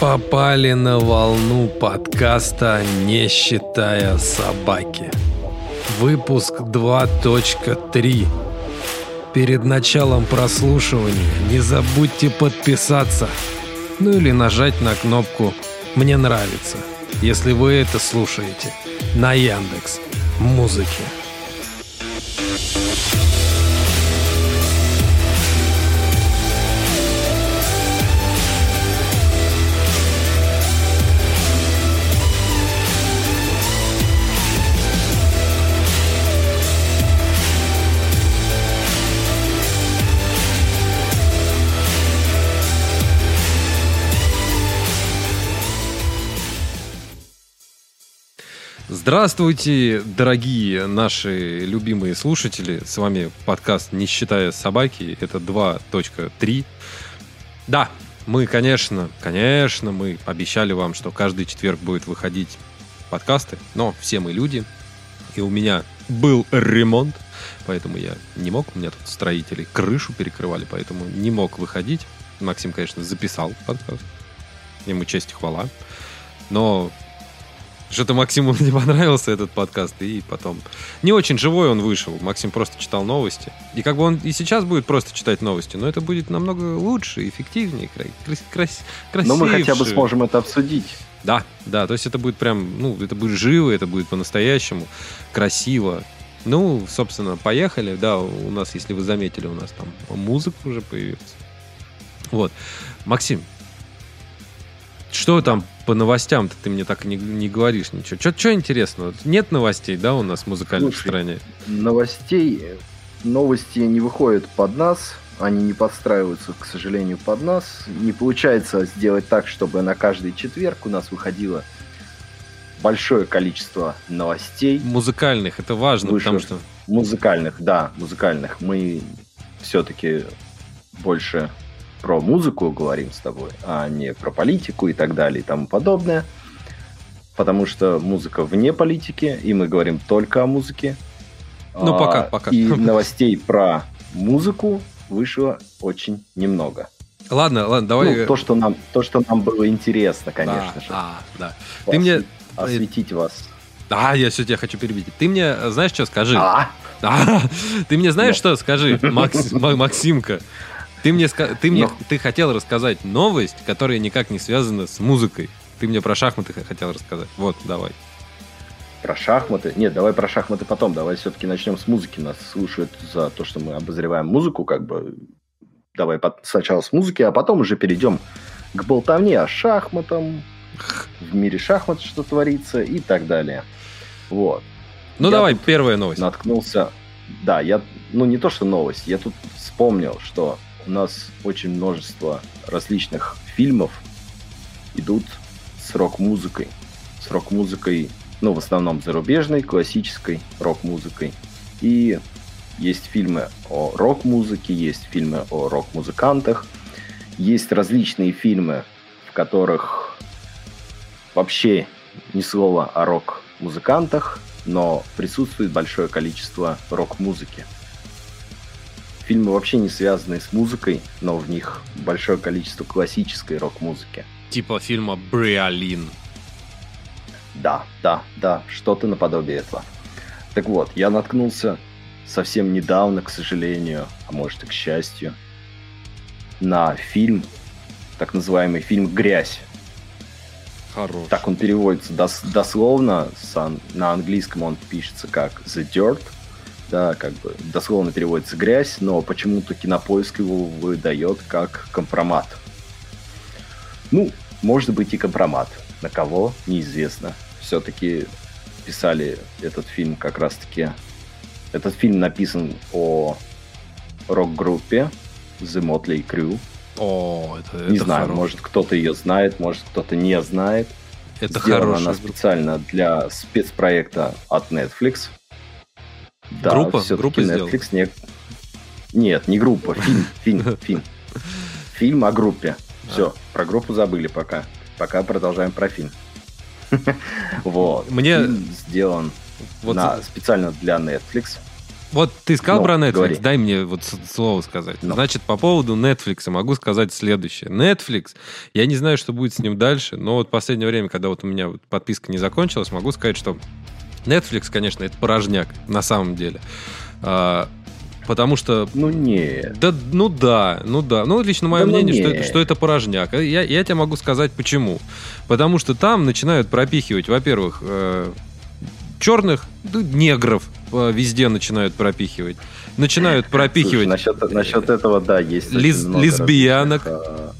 Попали на волну подкаста «Не считая собаки». Выпуск 2.3. Перед началом прослушивания не забудьте подписаться. Ну или нажать на кнопку «Мне нравится», если вы это слушаете на Яндекс Музыке. Здравствуйте, дорогие наши любимые слушатели. С вами подкаст «Не считая собаки». Это 2.3. Да, мы, конечно, конечно, мы обещали вам, что каждый четверг будет выходить подкасты, но все мы люди. И у меня был ремонт, поэтому я не мог. У меня тут строители крышу перекрывали, поэтому не мог выходить. Максим, конечно, записал подкаст. Ему честь и хвала. Но что-то Максиму не понравился этот подкаст, и потом... Не очень живой он вышел. Максим просто читал новости. И как бы он и сейчас будет просто читать новости, но это будет намного лучше, эффективнее, крас крас красивее. Но мы хотя бы сможем это обсудить. Да, да, то есть это будет прям, ну, это будет живо, это будет по-настоящему красиво. Ну, собственно, поехали. Да, у нас, если вы заметили, у нас там музыка уже появилась. Вот. Максим, что там по новостям-то ты мне так и не, не говоришь ничего? Что интересного? Нет новостей, да, у нас в музыкальной Слушай, стране? Новостей, новости не выходят под нас, они не подстраиваются, к сожалению, под нас. Не получается сделать так, чтобы на каждый четверг у нас выходило большое количество новостей. Музыкальных, это важно, Выше. потому что... Музыкальных, да, музыкальных. Мы все-таки больше про музыку говорим с тобой, а не про политику и так далее и тому подобное. Потому что музыка вне политики, и мы говорим только о музыке. Ну, а, пока, пока. И новостей про музыку вышло очень немного. Ладно, ладно, давай. Ну, то, что нам, то, что нам было интересно, конечно да, же. А, да. Вас, Ты мне осветить вас. Да, я все тебя хочу перебить. Ты мне знаешь, что скажи? А? А, ты мне знаешь, что скажи, Макс, Максимка? Ты мне, ты мне, ты хотел рассказать новость, которая никак не связана с музыкой. Ты мне про шахматы хотел рассказать. Вот, давай. Про шахматы? Нет, давай про шахматы потом. Давай все-таки начнем с музыки. Нас слушают за то, что мы обозреваем музыку, как бы. Давай сначала с музыки, а потом уже перейдем к болтовне о шахматам, в мире шахмат что творится и так далее. Вот. Ну я давай, первая новость. Наткнулся. Да, я, ну не то, что новость, я тут вспомнил, что у нас очень множество различных фильмов идут с рок-музыкой. С рок-музыкой, ну, в основном зарубежной, классической рок-музыкой. И есть фильмы о рок-музыке, есть фильмы о рок-музыкантах, есть различные фильмы, в которых вообще ни слова о рок-музыкантах, но присутствует большое количество рок-музыки. Фильмы вообще не связанные с музыкой, но в них большое количество классической рок-музыки. Типа фильма «Бриолин». Да, да, да, что-то наподобие этого. Так вот, я наткнулся совсем недавно, к сожалению, а может и к счастью, на фильм, так называемый фильм «Грязь». Хорош. Так он переводится дос дословно, на английском он пишется как «The Dirt», да, как бы дословно переводится грязь, но почему-то кинопоиск его выдает как компромат. Ну, может быть и компромат. На кого, неизвестно. Все-таки писали этот фильм как раз-таки... Этот фильм написан о рок-группе The Motley Crue. О, это, Не знаю, хорош. может кто-то ее знает, может кто-то не знает. Это Сделана она специально для спецпроекта от Netflix. Да, группа? Группа Netflix не... Нет, не группа, фильм, фильм, фильм. Фильм о группе. Все, про группу забыли пока. Пока продолжаем про фильм. Вот. Мне фильм сделан вот на, специально для Netflix. Вот ты сказал Ну, про Netflix, говори. дай мне вот слово сказать. Ну. Значит, по поводу Netflix могу сказать следующее. Netflix, я не знаю, что будет с ним дальше, но вот в последнее время, когда вот у меня подписка не закончилась, могу сказать, что Netflix, конечно, это порожняк на самом деле. А, потому что Ну, не. да, ну да, ну да. Ну, лично мое Да ну мнение, что не. это, что это порожняк. А Я, я тебе могу сказать почему. Потому что там начинают пропихивать, во-первых, э, черных, да, негров э, везде начинают пропихивать. Начинают пропихивать. Слушай, насчет, насчет этого, да, есть много лесбиянок. а,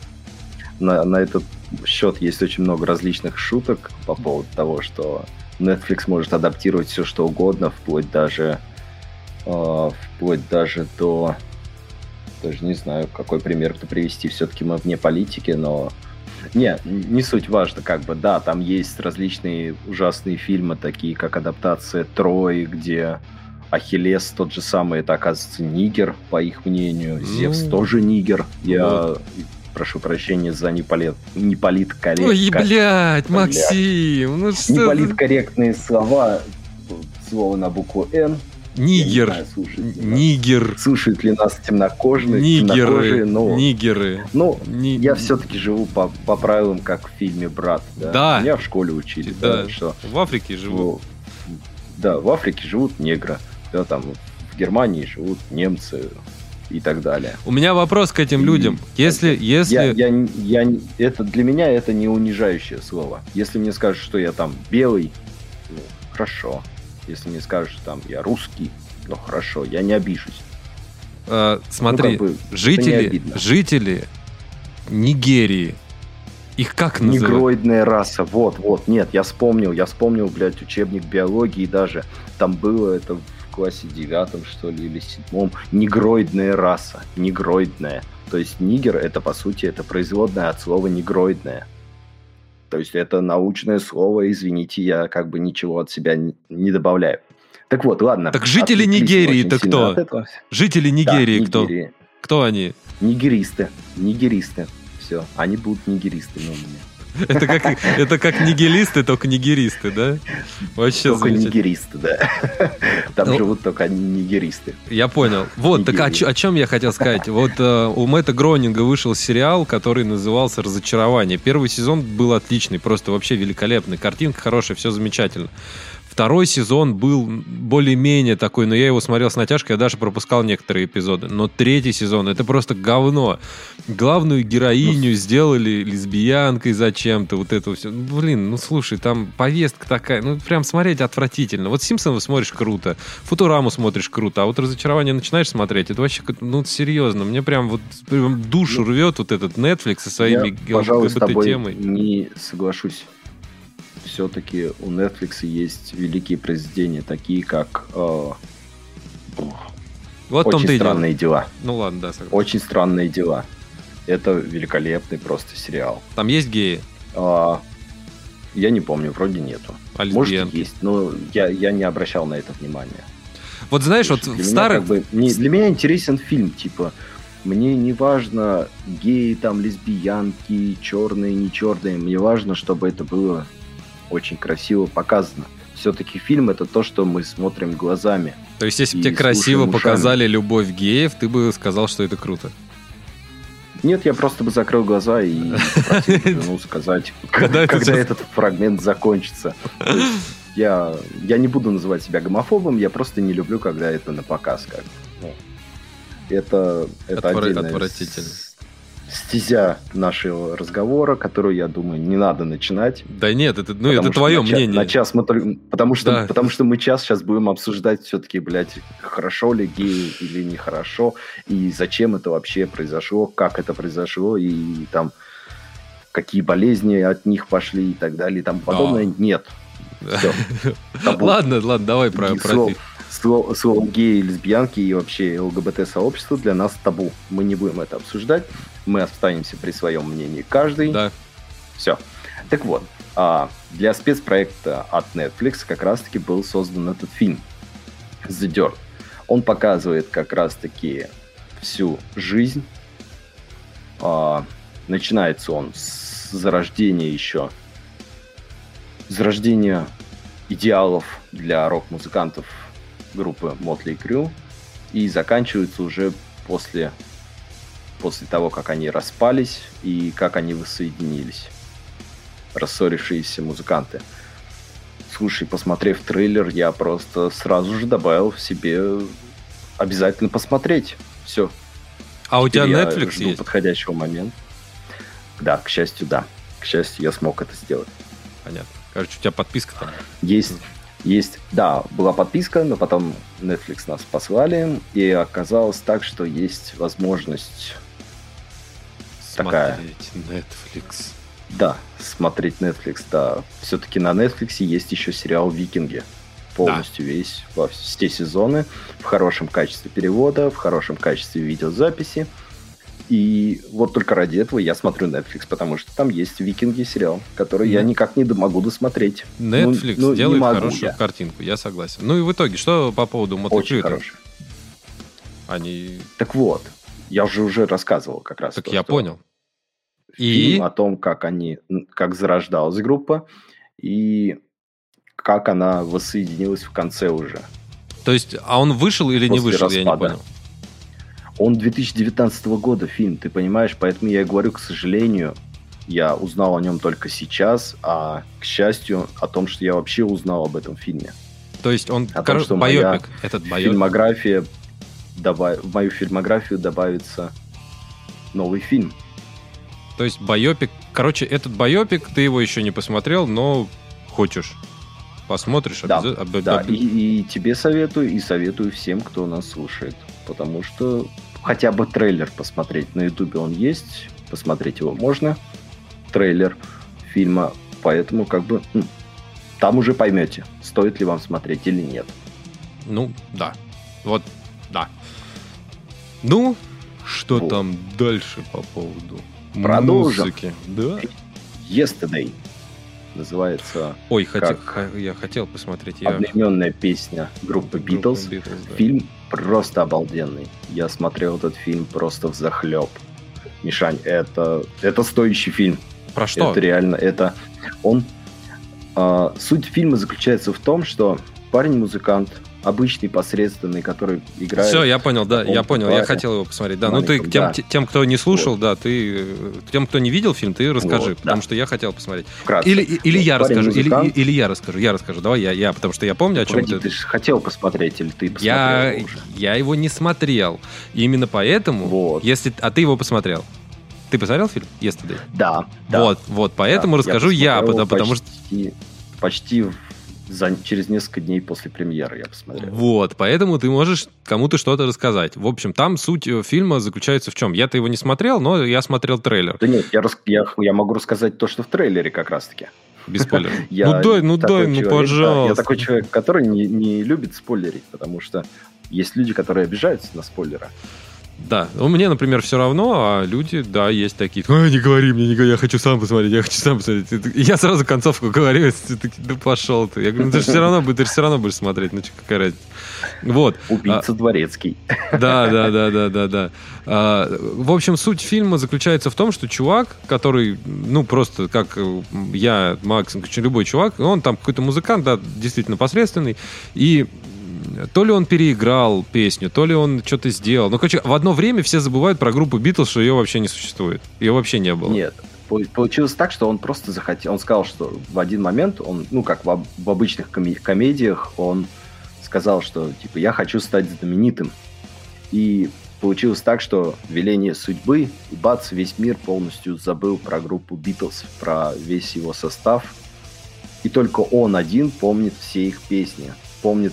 На, на этот счет есть очень много различных шуток по поводу того, что Netflix может адаптировать все, что угодно, вплоть даже а, вплоть даже до даже не знаю, какой пример-то привести. Все-таки мы вне политики, но не, не суть важно, как бы, да, там есть различные ужасные фильмы, такие как адаптация Трои, где Ахиллес тот же самый, это оказывается нигер, по их мнению. Зевс Ну, тоже нигер. Я вот. Прошу прощения за неполит, неполит Ой, блядь. Максим, ну что... Неполиткорректные слова, слово на букву Н. Нигер. знаю, ли нас- Нигер. Слушают ли нас темнокожие, темнокожие, Нигеры. но... Нигеры. Ну, Ни- я все-таки живу по, по правилам, как в фильме «Брат». Да. Да. Меня в школе учили, Да. да, что В Африке живут. ну, да, в Африке живут негры, да, там в Германии живут немцы и так далее. У меня вопрос к этим И- людям. Если, если... Я, я, я, это для меня это не унижающее слово. Если мне скажут, что я там белый, ну, хорошо. Если мне скажут, что там я русский, ну хорошо, я не обижусь. э, смотри, Ну, как бы, жители, жители Нигерии, их как называют? Негроидная раса, вот, вот, нет, я вспомнил, я вспомнил, блядь, учебник биологии даже, там было это в классе девятом, что ли, или седьмом, негроидная раса, негроидная. То есть нигер, это, по сути, это производная от слова негроидная. То есть это научное слово, извините, я как бы ничего от себя не, добавляю. Так вот, ладно. Так жители Нигерии-то кто? Жители Да, Нигерии кто? Нигерия. Кто они? Нигеристы. Нигеристы. Все, они будут нигеристами у меня. Это как, это как нигилисты, только нигеристы, да? Вообще Только нигеристы, да. Там Ну, живут только нигеристы. Я понял. Вот, так о, Нигерии. о чем я хотел сказать. Вот э, у Мэтта Гронинга вышел сериал, который назывался «Разочарование». Первый сезон был отличный, просто вообще великолепный. Картинка хорошая, все замечательно. Второй сезон был более-менее такой, но я его смотрел с натяжкой, я даже пропускал некоторые эпизоды. Но третий сезон — это просто говно. Главную героиню сделали лесбиянкой зачем-то, вот это все. Блин, ну слушай, там повестка такая, ну прям смотреть отвратительно. Вот Симпсонов смотришь круто, Футураму смотришь круто, а вот разочарование начинаешь смотреть, это вообще, ну серьезно, мне прям вот прям душу рвет вот этот Netflix со своими Я, пожалуй, с тобой ЛГБТ-темой. не соглашусь. Все-таки у Netflix есть великие произведения, такие как э, Вот «Очень странные дела». Ну ладно, да, согласен. «Очень странные дела». Это великолепный просто сериал. Там есть геи, А, я не помню, вроде нету. а Может, есть, но я, я не обращал на это внимания. Вот знаешь, вот Для в меня старых... как бы- не- для меня интересен фильм, типа, мне не важно геи, там, лесбиянки, черные, не черные, мне важно, чтобы это было очень красиво показано. Все-таки фильм это то, что мы смотрим глазами. То есть, если бы тебе красиво ушами. показали любовь геев, ты бы сказал, что это круто. Нет, я просто бы закрыл глаза и попросил сказать, Когда этот фрагмент закончится. Я, я не буду называть себя гомофобом, я просто не люблю, когда это на показ. Как. Ну, это это Отвра- отдельная отвратительно. Стезя нашего разговора, которую, я думаю, не надо начинать. Да нет, это, ну, это твое на мнение. На час мы только- потому, что, Да. потому что мы час сейчас будем обсуждать все-таки, блядь, хорошо ли геи или нехорошо, и зачем это вообще произошло, как это произошло, и там какие болезни от них пошли и так далее и тому подобное. Нет. Всё. Табу. Ладно, ладно, давай про, И про слово, слово геи, лесбиянки и вообще ЛГБТ-сообщество для нас табу. Мы не будем это обсуждать. Мы останемся при своем мнении каждый. Да. Все. Так вот, а, для спецпроекта от Netflix как раз-таки был создан этот фильм The Dirt. Он показывает как раз-таки всю жизнь. А, начинается он с зарождения еще. Зарождения идеалов для рок-музыкантов группы Motley Crue и заканчивается уже после, после того, как они распались и как они воссоединились. Рассорившиеся музыканты. Слушай, посмотрев трейлер, я просто сразу же добавил в себе обязательно посмотреть. Все. А у тебя Теперь Netflix жду есть? подходящего момента. Да, к счастью, да. К счастью, я смог это сделать. Понятно. Короче, у тебя подписка там. Есть, есть, да, была подписка, но потом Netflix нас послали, и оказалось так, что есть возможность, Такая. Смотреть Netflix. да, смотреть Netflix, да. Все-таки на Netflix есть еще сериал «Викинги». Полностью весь, во все сезоны, в хорошем качестве перевода, в хорошем качестве видеозаписи. И вот только ради этого я смотрю Netflix, потому что там есть «Викинги» сериал, который я Мгм. никак не могу досмотреть. Ну, Netflix ну, не делает хорошую я. картинку, я согласен. Ну и в итоге, что по поводу Очень мотоциклета? хороший. Они... Так вот, я же уже рассказывал как раз. Так то, я что понял. Фильм И? о том, как они, как зарождалась группа и как она воссоединилась в конце уже. То есть, а он вышел или не После вышел, я не распада. понял. Он 2019 года фильм, ты понимаешь, поэтому я и говорю, к сожалению, я узнал о нем только сейчас, а к счастью, о том, что я вообще узнал об этом фильме. То есть он, том, короче, что моя байопик. Этот байопик. Фильмография, добав- в мою фильмографию добавится новый фильм. То есть байопик. Короче, этот байопик, ты его еще не посмотрел, но хочешь. Посмотришь, Да, обяза- об- Да, и, и тебе советую, и советую всем, кто нас слушает. Потому что хотя бы трейлер посмотреть. На ютубе он есть, посмотреть его можно. Трейлер фильма. Поэтому как бы м, там уже поймете, стоит ли вам смотреть или нет. Ну, да. Вот, да. Ну, что Вот. там дальше по поводу Продолжим. музыки? Да. Yesterday называется Ой, хотел, я хотел посмотреть. Я... одноименная песня группы Группа Beatles. Beatles, да. Фильм просто обалденный. Я смотрел этот фильм просто в захлеб. Мишань, это, это стоящий фильм. Про что? Это реально, это он. а, суть фильма заключается в том, что парень-музыкант, обычный, посредственный, который играет. Все, я понял, да, я понял, я хотел его посмотреть. Да, ну ты тем, да. те- тем, кто не слушал, да, ты э, тем, кто не видел фильм, ты расскажи, Вот, потому да. что я хотел посмотреть. Вкратце. Или, или Вот я расскажу, или, или я расскажу, я расскажу. Давай я, я, потому что я помню, о чем Погоди, ты. ты же хотел посмотреть, или ты посмотрел Я, уже? я его не смотрел. И именно поэтому, Вот. если. А ты его посмотрел? Ты посмотрел фильм Yesterday? Да, да. Вот, вот, поэтому Да, расскажу я, посмотрел потому, потому что. почти, почти за, через несколько дней после премьеры я посмотрел. Вот, поэтому ты можешь кому-то что-то рассказать. В общем, там суть э, фильма заключается в чем? Я-то его не смотрел, но я смотрел трейлер. Да нет, я, рас- я, я могу рассказать то, что в трейлере как раз-таки. Без спойлеров. Ну дай, ну дай, ну пожалуйста. я такой человек, который не любит спойлерить, потому что есть люди, которые обижаются на спойлеры. Да, у меня, например, все равно, а люди, да, есть такие. «Ой, не говори мне, не говори, я хочу сам посмотреть, я хочу сам посмотреть. И я сразу концовку говорю, ты такие, да пошел ты. Я говорю, ну ты же все равно, будешь- ты же все равно будешь смотреть, ну какая разница. Вот. Убийца дворецкий. Да, да, да, да, да, да. А, в общем, суть фильма заключается в том, что чувак, который, ну, просто как э, я, Макс, любой чувак, он там какой-то музыкант, да, действительно посредственный, и то ли он переиграл песню, то ли он что-то сделал. Ну, короче, в одно время все забывают про группу Битлз, что ее вообще не существует. Ее вообще не было. Нет. Пол- Получилось так, что он просто захотел... Он сказал, что в один момент, он, ну, как в, в обычных коме- комедиях, он сказал, что, типа, я хочу стать знаменитым. И получилось так, что веление судьбы, и бац, весь мир полностью забыл про группу Битлз, про весь его состав. И только он один помнит все их песни, помнит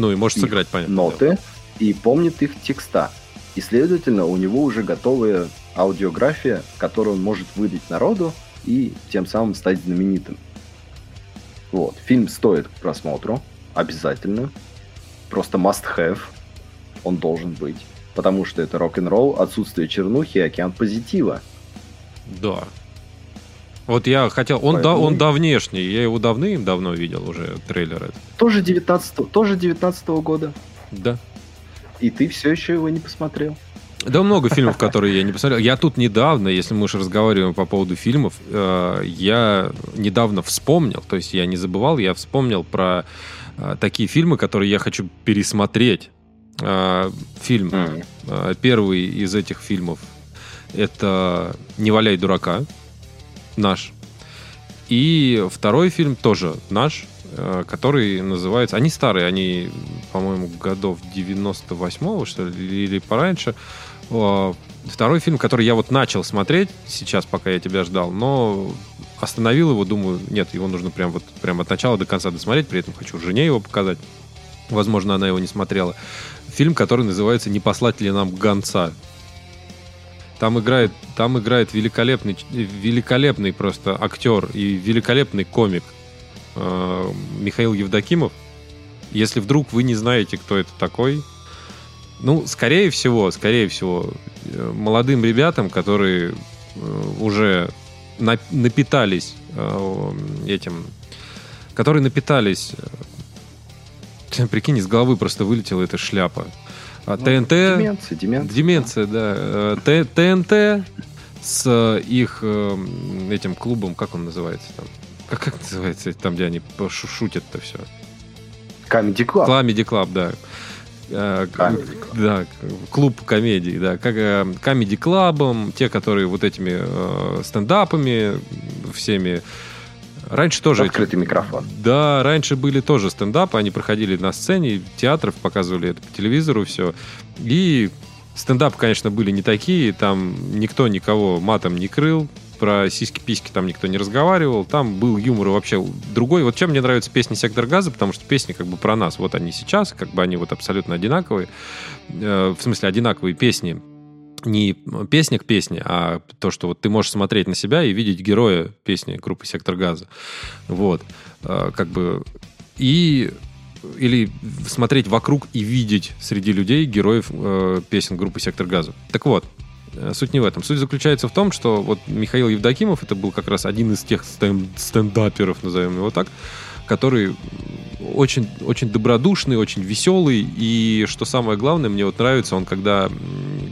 Ну, и может их сыграть, понятно. ноты и помнит их текста. И, следовательно, у него уже готовая аудиография, которую он может выдать народу и тем самым стать знаменитым. Вот. Фильм стоит к просмотру. Обязательно. Просто must have. Он должен быть. Потому что это рок-н-ролл, отсутствие чернухи и океан позитива. Да. Вот я хотел... Он, да, Поэтому- он давнешний, я его давным-давно видел уже, трейлер этот. Тоже 19 тоже 19 года. Да. И ты все еще его не посмотрел. Да, много фильмов, которые я не посмотрел. Я тут недавно, если мы уж разговариваем по поводу фильмов, э, я недавно вспомнил, то есть я не забывал, я вспомнил про э, такие фильмы, которые я хочу пересмотреть. Э, фильм, mm. первый из этих фильмов, это «Не валяй дурака», наш. И второй фильм тоже наш, Э, который называется... Они старые, они, по-моему, годов 98-го, что ли, или пораньше. Второй фильм, который я вот начал смотреть сейчас, пока я тебя ждал, но остановил его, думаю, нет, его нужно прям вот прям от начала до конца досмотреть, при этом хочу жене его показать. Возможно, она его не смотрела. Фильм, который называется «Не послать ли нам гонца?» Там играет, там играет великолепный, великолепный просто актер и великолепный комик э, Михаил Евдокимов. Если вдруг вы не знаете, кто это такой, ну, скорее всего, скорее всего, э, молодым ребятам, которые э, уже на, напитались э, этим, которые напитались, прикинь, из головы просто вылетела эта шляпа. А, ну, ТНТ... Деменция, деменция. Деменция, да. Э, ТНТ с их этим клубом, как он называется там? Как, как называется, там, где они шутят-то все? Comedy Club. Comedy Club, да. Э, да, клуб комедий, да, как э, клабом, те, которые вот этими э, стендапами всеми. Раньше тоже... Открытый микрофон. Да, раньше были тоже стендапы, они проходили на сцене, театров, показывали это по телевизору, все. И стендапы, конечно, были не такие, там никто никого матом не крыл, про сиськи-письки там никто не разговаривал, там был юмор вообще другой. Вот чем мне нравятся песни «Сектор газа», потому что песни как бы про нас. Вот они сейчас, как бы они вот абсолютно одинаковые. Э, в смысле, одинаковые песни не песня к песне, а то, что вот ты можешь смотреть на себя и видеть героя песни группы «Сектор газа». Вот. Э, как бы... И или смотреть вокруг и видеть среди людей героев э, песен группы «Сектор газа». Так вот, Э, суть не в этом. Суть заключается в том, что вот Михаил Евдокимов, это был как раз один из тех стендаперов, назовем его так, который очень, очень добродушный, очень веселый, и что самое главное, мне вот нравится, он когда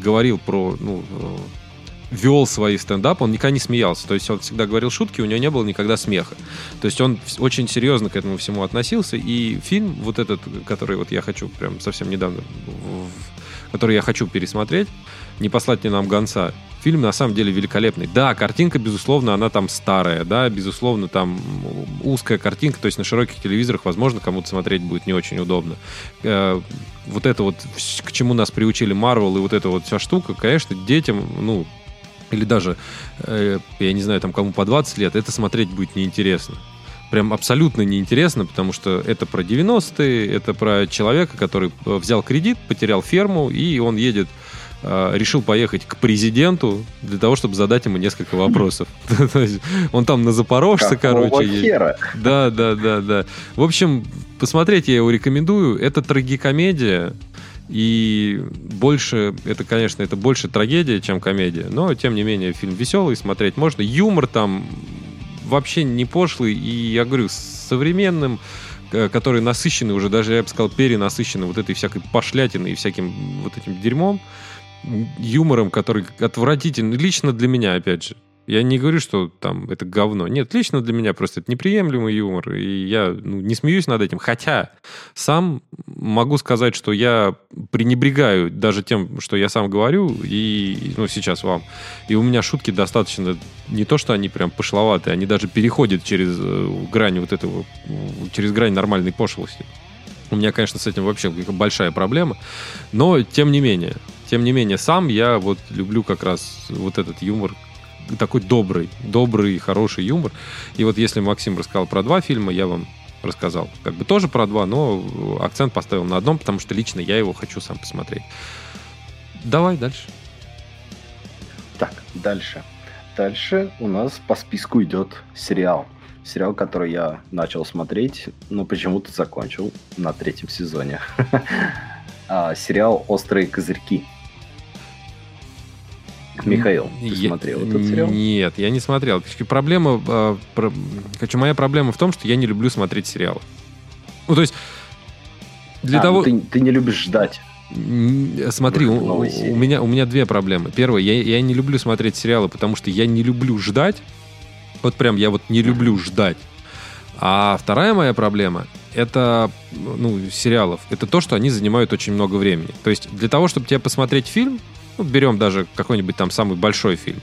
говорил про, ну, э, вел свои стендапы, он никогда не смеялся. То есть он всегда говорил шутки, у него не было никогда смеха. То есть он очень серьезно к этому всему относился. И фильм вот этот, который вот я хочу прям совсем недавно, который я хочу пересмотреть, не послать ли нам гонца. Фильм на самом деле великолепный. Да, картинка, безусловно, она там старая, да, безусловно, там узкая картинка, то есть на широких телевизорах, возможно, кому-то смотреть будет не очень удобно. Э, вот это вот, к чему нас приучили Марвел и вот эта вот вся штука, конечно, детям, ну, или даже, э, я не знаю, там кому по 20 лет, это смотреть будет неинтересно прям абсолютно неинтересно, потому что это про 90-е, это про человека, который э, взял кредит, потерял ферму, и он едет решил поехать к президенту для того, чтобы задать ему несколько вопросов. Он там на Запорожце, короче. Да, да, да, да. В общем, посмотреть я его рекомендую. Это трагикомедия. И больше, это, конечно, это больше трагедия, чем комедия. Но, тем не менее, фильм веселый, смотреть можно. Юмор там вообще не пошлый. И, я говорю, современным э, который насыщенный уже, даже, я бы сказал, перенасыщенный вот этой всякой пошлятиной и всяким вот этим дерьмом юмором, который отвратительный. Лично для меня, опять же. Я не говорю, что там это говно. Нет, лично для меня просто это неприемлемый юмор. И я ну, не смеюсь над этим. Хотя сам могу сказать, что я пренебрегаю даже тем, что я сам говорю, и ну, сейчас вам. И у меня шутки достаточно не то, что они прям пошловатые, они даже переходят через э, грань вот этого, через грань нормальной пошлости. У меня, конечно, с этим вообще большая проблема. Но, тем не менее, тем не менее, сам я вот люблю как раз вот этот юмор, такой добрый, добрый, хороший юмор. И вот если Максим рассказал про два фильма, я вам рассказал. Как бы тоже про два, но акцент поставил на одном, потому что лично я его хочу сам посмотреть. Давай дальше. Так, дальше. Дальше у нас по списку идет сериал. Сериал, который я начал смотреть, но почему-то закончил на третьем сезоне. А, сериал «Острые козырьки». Михаил, ты я, смотрел этот сериал? Нет, я не смотрел. Проблема, э, про, хочу, моя проблема в том, что я не люблю смотреть сериалы. Ну, то есть, для а, того... Ты, ты не любишь ждать. Смотри, у, у, меня, у меня две проблемы. Первое, я, я не люблю смотреть сериалы, потому что я не люблю ждать. Вот прям я вот не люблю ждать. А вторая моя проблема это, ну, сериалов, это то, что они занимают очень много времени. То есть для того, чтобы тебе посмотреть фильм, ну, берем даже какой-нибудь там самый большой фильм,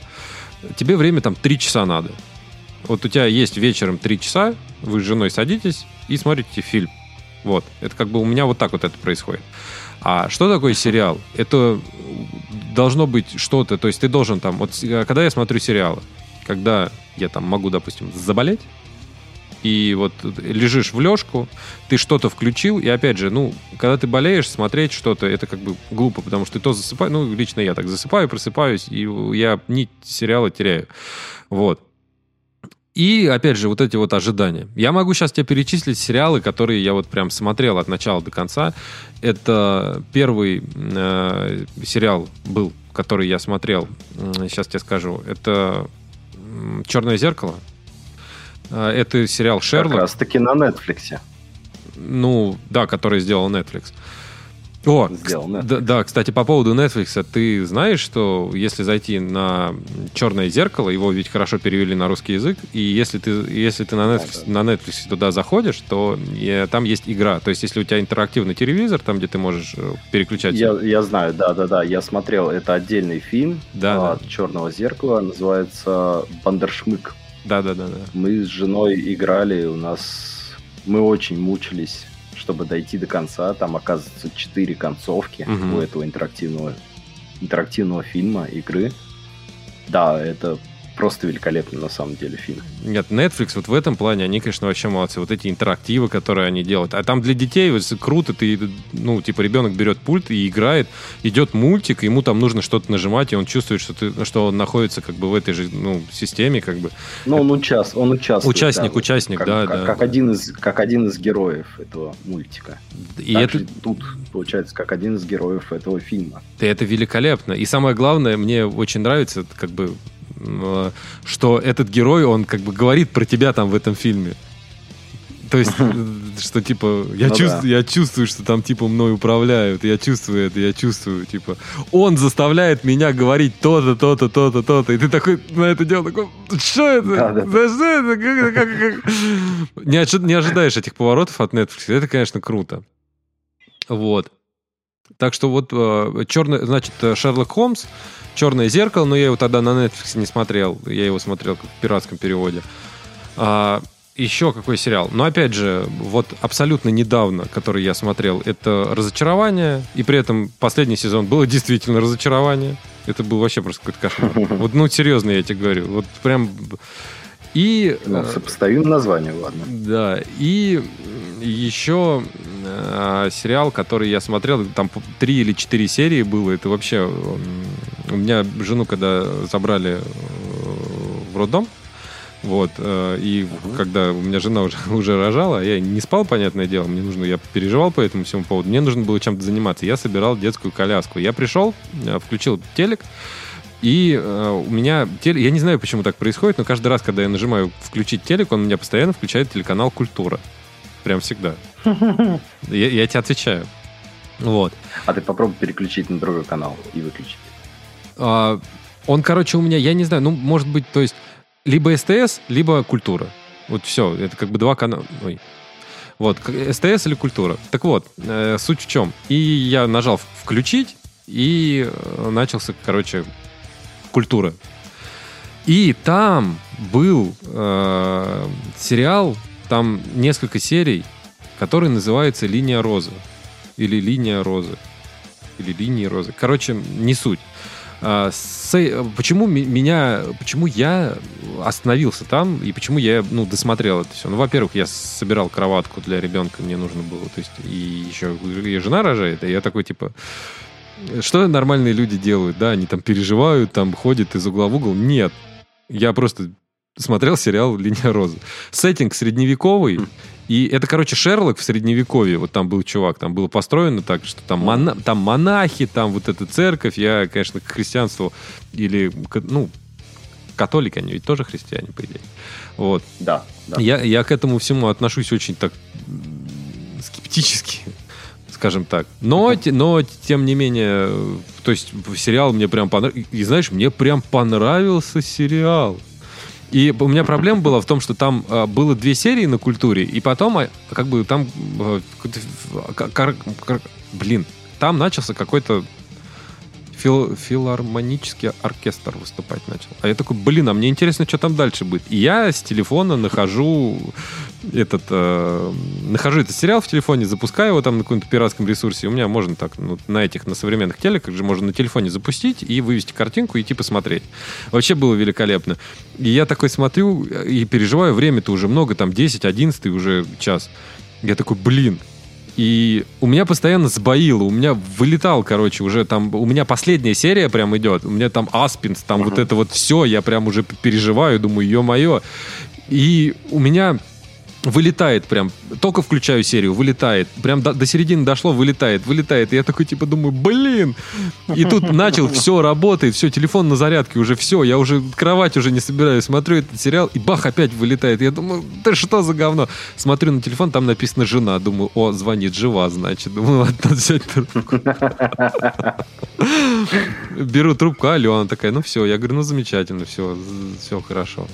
тебе время там 3 часа надо. Вот у тебя есть вечером 3 часа, вы с женой садитесь и смотрите фильм. Вот. Это как бы у меня вот так вот это происходит. А что такое сериал? Это должно быть что-то, то есть ты должен там, вот когда я смотрю сериалы, когда я там могу, допустим, заболеть, и вот лежишь в лёжку, ты что-то включил, и опять же, ну, когда ты болеешь, смотреть что-то, это как бы глупо, потому что ты то засыпаешь, ну, лично я так засыпаю, просыпаюсь, и я нить сериала теряю. Вот. И, опять же, вот эти вот ожидания. Я могу сейчас тебе перечислить сериалы, которые я вот прям смотрел от начала до конца. Это первый э, сериал был, который я смотрел. Сейчас тебе скажу. Это «Черное зеркало». Э, это сериал «Шерлок». Как раз таки на Netflix. Ну, да, который сделал Netflix. О, сделано. Да, да, кстати, по поводу Netflix, ты знаешь, что если зайти на черное зеркало, его ведь хорошо перевели на русский язык, и если ты, если ты на Netflix, да, да. на Netflix туда заходишь, то и, там есть игра. То есть, если у тебя интерактивный телевизор, там, где ты можешь э, переключать. Я, я знаю, да, да, да. Я смотрел, это отдельный фильм да, от да. черного зеркала, называется Бандершмык. Да, да, да, да. Мы с женой играли, у нас мы очень мучились чтобы дойти до конца. Там, оказывается, четыре концовки угу. у этого интерактивного, интерактивного фильма, игры. Да, это просто великолепный на самом деле фильм. Нет, Netflix вот в этом плане, они, конечно, вообще молодцы. Вот эти интерактивы, которые они делают. А там для детей вот, круто, ты, ну, типа, ребенок берет пульт и играет, идет мультик, ему там нужно что-то нажимать, и он чувствует, что, ты, что он находится как бы в этой же, ну, системе, как бы. Ну, он, участ, он участвует. Участник, да, участник, как, да, как, да. Как один, из, как один из героев этого мультика. И Также это... тут, получается, как один из героев этого фильма. И это великолепно. И самое главное, мне очень нравится, как бы, что этот герой, он как бы говорит про тебя там в этом фильме. То есть, что типа, я, ну, чувствую, да. я чувствую, что там типа мной управляют, я чувствую это, я чувствую, типа, он заставляет меня говорить то-то, то-то, то-то, то-то, и ты такой на это дело такой, что это? Да, да. За что это? Как, как, как? Не, не ожидаешь этих поворотов от Netflix, это, конечно, круто. Вот. Так что вот э, черный, значит, Шерлок Холмс, Черное зеркало, но я его тогда на Netflix не смотрел. Я его смотрел в пиратском переводе. А, еще какой сериал? Но опять же, вот абсолютно недавно, который я смотрел, это «Разочарование». И при этом последний сезон было действительно разочарование. Это был вообще просто какой-то кошмар. Вот, ну, серьезно я тебе говорю. Вот прям... И... Ну, э, сопоставим название, ладно. Да, и еще э, сериал, который я смотрел, там три или четыре серии было, это вообще... У меня жену, когда забрали э, в роддом, вот, э, и угу. когда у меня жена уже, уже рожала, я не спал, понятное дело, мне нужно, я переживал по этому всему поводу, мне нужно было чем-то заниматься. Я собирал детскую коляску. Я пришел, включил телек, и э, у меня телек, я не знаю, почему так происходит, но каждый раз, когда я нажимаю включить телек, он у меня постоянно включает телеканал Культура. Прям всегда. Я, я тебе отвечаю. Вот. А ты попробуй переключить на другой канал и выключить. А, он, короче, у меня, я не знаю, ну, может быть, то есть, либо СТС, либо культура. Вот все, это как бы два канала. Ой. Вот, СТС или культура. Так вот, э, суть в чем. И я нажал включить, и э, начался, короче, культура. И там был э, сериал там несколько серий, которые называются «Линия розы». Или «Линия розы». Или «Линии розы». Короче, не суть. А, почему меня, почему я остановился там и почему я, ну, досмотрел это все? Ну, во-первых, я собирал кроватку для ребенка, мне нужно было, то есть и еще и жена рожает, и я такой типа, что нормальные люди делают, да, они там переживают, там ходят из угла в угол. Нет, я просто смотрел сериал «Линия розы». Сеттинг средневековый, и это, короче, Шерлок в средневековье. Вот там был чувак, там было построено так, что там, мона, там монахи, там вот эта церковь. Я, конечно, к христианству или, ну, католики, они ведь тоже христиане, по идее. Вот. Да. да. Я, я к этому всему отношусь очень так скептически скажем так. Но, но тем не менее, то есть сериал мне прям понравился. И знаешь, мне прям понравился сериал. И у меня проблема была в том, что там э, было две серии на культуре, и потом, э, как бы там, э, кар, кар, блин, там начался какой-то фил, филармонический оркестр выступать начал. А я такой, блин, а мне интересно, что там дальше будет. И я с телефона нахожу этот, э, нахожу этот сериал в телефоне, запускаю его там на каком-то пиратском ресурсе. У меня можно так, ну, на этих, на современных телеках же можно на телефоне запустить и вывести картинку и идти посмотреть. Вообще было великолепно. И я такой смотрю и переживаю, время-то уже много, там 10, 11 уже час. Я такой, блин, и у меня постоянно сбоило, у меня вылетал, короче, уже там, у меня последняя серия прям идет, у меня там Аспинс, там uh-huh. вот это вот все, я прям уже переживаю, думаю, ё-моё. И у меня вылетает прям, только включаю серию, вылетает, прям до, до середины дошло, вылетает, вылетает, и я такой типа думаю, блин, и тут начал, все работает, все, телефон на зарядке, уже все, я уже кровать уже не собираюсь, смотрю этот сериал, и бах, опять вылетает, я думаю, да что за говно, смотрю на телефон, там написано жена, думаю, о, звонит, жива, значит, думаю, ладно, взять трубку. Беру трубку, алло, она такая, ну все, я говорю, ну замечательно, все, все хорошо.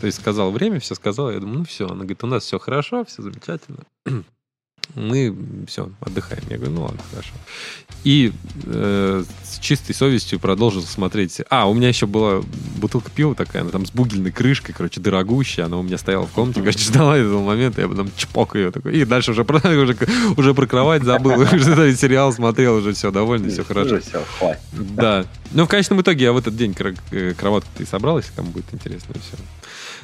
То есть сказал время, все сказал. Я думаю, ну все. Она говорит, у нас все хорошо, все замечательно. Мы все, отдыхаем. Я говорю, ну ладно, хорошо. И э, с чистой совестью продолжил смотреть. А, у меня еще была бутылка пива такая, она там с бугельной крышкой, короче, дорогущая. Она у меня стояла в комнате, короче, ждала этого момента. Я потом чпок ее такой. И дальше уже про, уже, уже про кровать забыл. Уже сериал смотрел, уже все, довольно, все хорошо. все, хватит. Да. Ну, в конечном итоге я в этот день э, кроватку-то и собрал, если кому будет интересно, и все.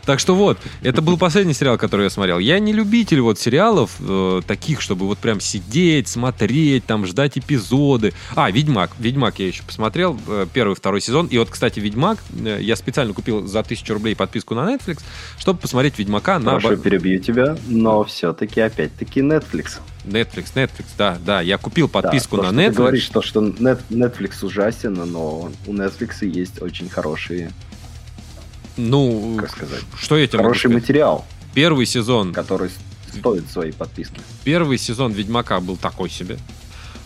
Так что вот, это был последний сериал, который я смотрел. Я не любитель вот сериалов э, таких, чтобы вот прям сидеть, смотреть, там, ждать эпизоды. А, Ведьмак. Ведьмак я еще посмотрел, э, первый, второй сезон. И вот, кстати, Ведьмак, э, я специально купил за тысячу рублей подписку на Netflix, чтобы посмотреть Ведьмака на... Прошу, перебью тебя, но все-таки, опять-таки, Netflix. Netflix, Netflix, да, да. Я купил подписку да, на Netflix. Ты говоришь, то, что Netflix ужасен, но у Netflix есть очень хорошие ну, как сказать, что я тебе Хороший материал. Первый сезон. Который стоит своей подписки. Первый сезон Ведьмака был такой себе.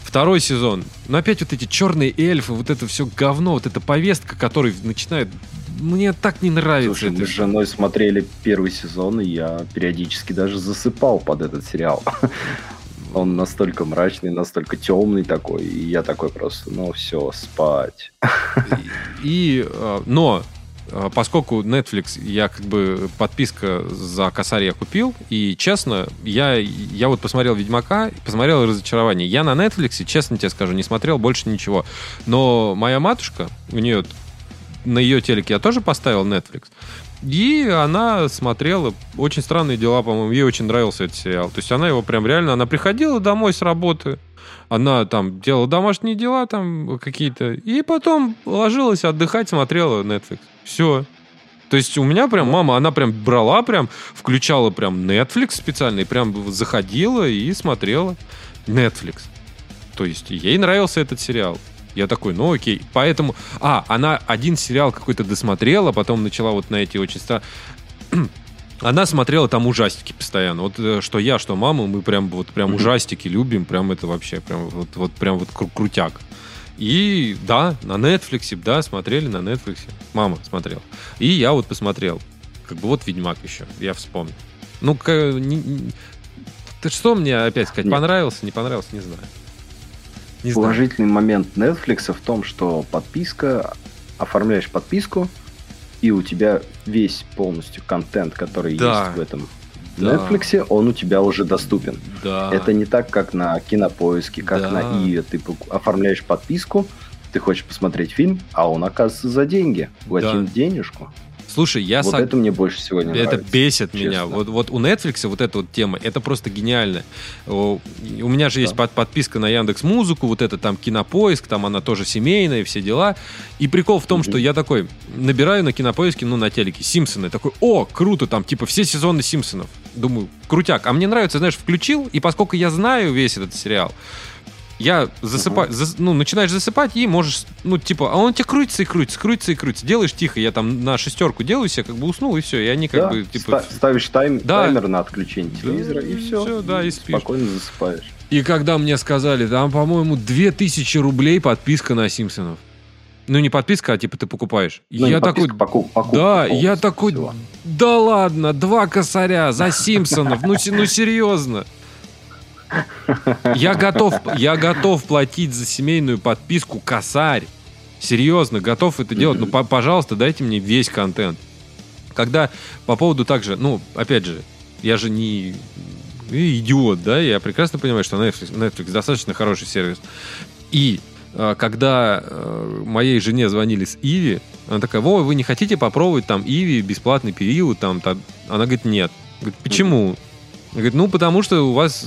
Второй сезон. Но опять вот эти черные эльфы, вот это все говно, вот эта повестка, которая начинает... Мне так не нравится. Слушай, это. мы с женой смотрели первый сезон, и я периодически даже засыпал под этот сериал. Он настолько мрачный, настолько темный такой, и я такой просто, ну все, спать. И, и а, но поскольку Netflix, я как бы подписка за косарь я купил, и честно, я, я вот посмотрел Ведьмака, посмотрел разочарование. Я на Netflix, честно тебе скажу, не смотрел больше ничего. Но моя матушка, у нее на ее телеке я тоже поставил Netflix, и она смотрела «Очень странные дела», по-моему, ей очень нравился этот сериал. То есть она его прям реально, она приходила домой с работы, она там делала домашние дела там какие-то, и потом ложилась отдыхать, смотрела Netflix. Все. То есть у меня прям мама, она прям брала, прям включала прям Netflix специальный, прям заходила и смотрела Netflix. То есть ей нравился этот сериал. Я такой, ну окей. Поэтому... А, она один сериал какой-то досмотрела, потом начала вот на эти очень... Она смотрела там ужастики постоянно. Вот э, что я, что мама, мы прям вот прям ужастики любим, прям это вообще прям вот, вот прям вот крутяк. И да, на Netflix, да, смотрели на Netflix. Мама смотрела. И я вот посмотрел. Как бы вот Ведьмак еще, я вспомнил. Ну, не, не, ты что мне опять сказать? Нет. Понравился, не понравился, не знаю. Не Положительный знаю. момент Netflix в том, что подписка, оформляешь подписку, и у тебя весь полностью контент, который да. есть в этом да. Netflix, он у тебя уже доступен. Да. Это не так, как на кинопоиске, как да. на и Ты оформляешь подписку, ты хочешь посмотреть фильм, а он оказывается за деньги. Платим да. денежку. Слушай, я вот сог... это мне больше всего не это нравится. Это бесит честно. меня. Вот, вот у Netflix вот эта вот тема, это просто гениально. У меня же есть под, подписка на Яндекс Музыку, вот это там Кинопоиск, там она тоже семейная, все дела. И прикол в том, mm-hmm. что я такой набираю на Кинопоиске, ну на телеке Симпсоны, такой, о, круто, там типа все сезоны Симпсонов. Думаю, крутяк. А мне нравится, знаешь, включил, и поскольку я знаю весь этот сериал, я засыпаю, зас, ну, начинаешь засыпать и можешь, ну, типа, а он тебе крутится и крутится, крутится и крутится. Делаешь тихо, я там на шестерку делаю себе, как бы уснул, и все. И они как да, бы, типа... Ставишь тайм, да. таймер на отключение телевизора, и все. Все, да, и спишь. Спокойно засыпаешь. И когда мне сказали, там, по-моему, 2000 рублей подписка на Симпсонов. Ну, не подписка, а типа ты покупаешь. Ну, я такой, подписка, покуп- покупка да, я такой, всего. да ладно, два косаря за Симпсонов, ну, ну серьезно. Я готов, я готов платить за семейную подписку косарь. Серьезно, готов это делать. Ну, по- пожалуйста, дайте мне весь контент. Когда по поводу также, ну, опять же, я же не идиот, да, я прекрасно понимаю, что Netflix, Netflix достаточно хороший сервис. И э, когда э, моей жене звонили с Иви, она такая, Вова, вы не хотите попробовать там Иви, бесплатный период, там, та-» она говорит, нет. Говорит, почему? Она Говорит, ну, потому что у вас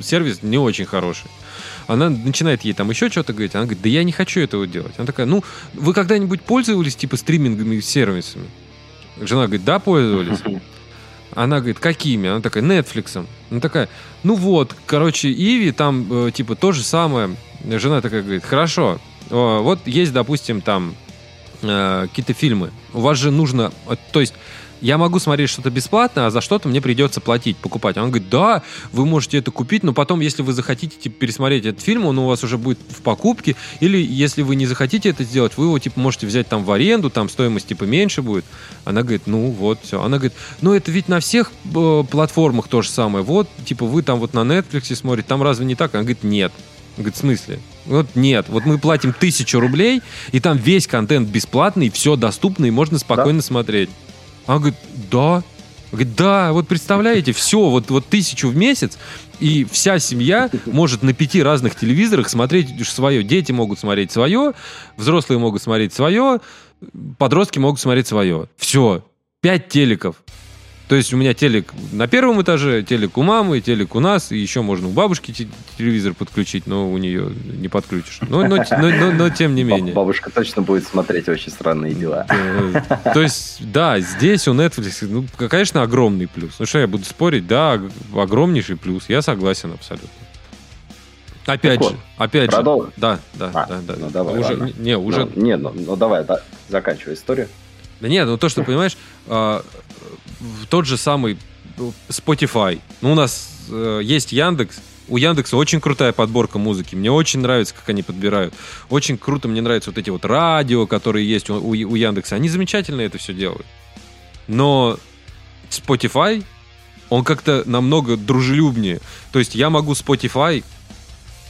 сервис не очень хороший. Она начинает ей там еще что-то говорить. Она говорит, да я не хочу этого делать. Она такая, ну, вы когда-нибудь пользовались типа стриминговыми сервисами? Жена говорит, да, пользовались. Она говорит, какими? Она такая, Netflix. Она такая, ну вот, короче, Иви там э, типа то же самое. Жена такая говорит, хорошо, О, вот есть, допустим, там э, какие-то фильмы. У вас же нужно, э, то есть я могу смотреть что-то бесплатно, а за что-то мне придется платить, покупать. Он говорит, да, вы можете это купить, но потом, если вы захотите типа, пересмотреть этот фильм, он у вас уже будет в покупке, или если вы не захотите это сделать, вы его типа можете взять там в аренду, там стоимость типа меньше будет. Она говорит, ну вот, все. Она говорит, ну это ведь на всех э, платформах то же самое. Вот, типа вы там вот на Netflix смотрите, там разве не так? Она говорит, нет. Он говорит, в смысле? Вот нет. Вот мы платим тысячу рублей, и там весь контент бесплатный, все доступно, и можно спокойно смотреть. Она говорит, да. Говорит, да, вот представляете, все, вот, вот тысячу в месяц, и вся семья может на пяти разных телевизорах смотреть свое. Дети могут смотреть свое, взрослые могут смотреть свое, подростки могут смотреть свое. Все, пять телеков. То есть у меня телек на первом этаже, телек у мамы, телек у нас, и еще можно у бабушки те- телевизор подключить, но у нее не подключишь. Но, но, но, но- но тем не менее. Бабушка точно будет смотреть очень странные дела. Э, То есть, да, здесь у Netflix, ну, конечно, огромный плюс. Ну что, я буду спорить? Да, ог- огромнейший плюс. Я согласен абсолютно. Опять Так же, вот, опять же. продолжим? Да, да, А, да, да. ну давай, уже, ладно. не, уже, Ну, не, ну, ну давай, да, заканчивай историю. Да нет, ну то, что, понимаешь, а, тот же самый ну, Spotify. Ну, у нас э, есть Яндекс. У Яндекса очень крутая подборка музыки. Мне очень нравится, как они подбирают. Очень круто мне нравятся вот эти вот радио, которые есть у, у- у Яндекса. Они замечательно это все делают. Но Spotify, он как-то намного дружелюбнее. То есть я могу Spotify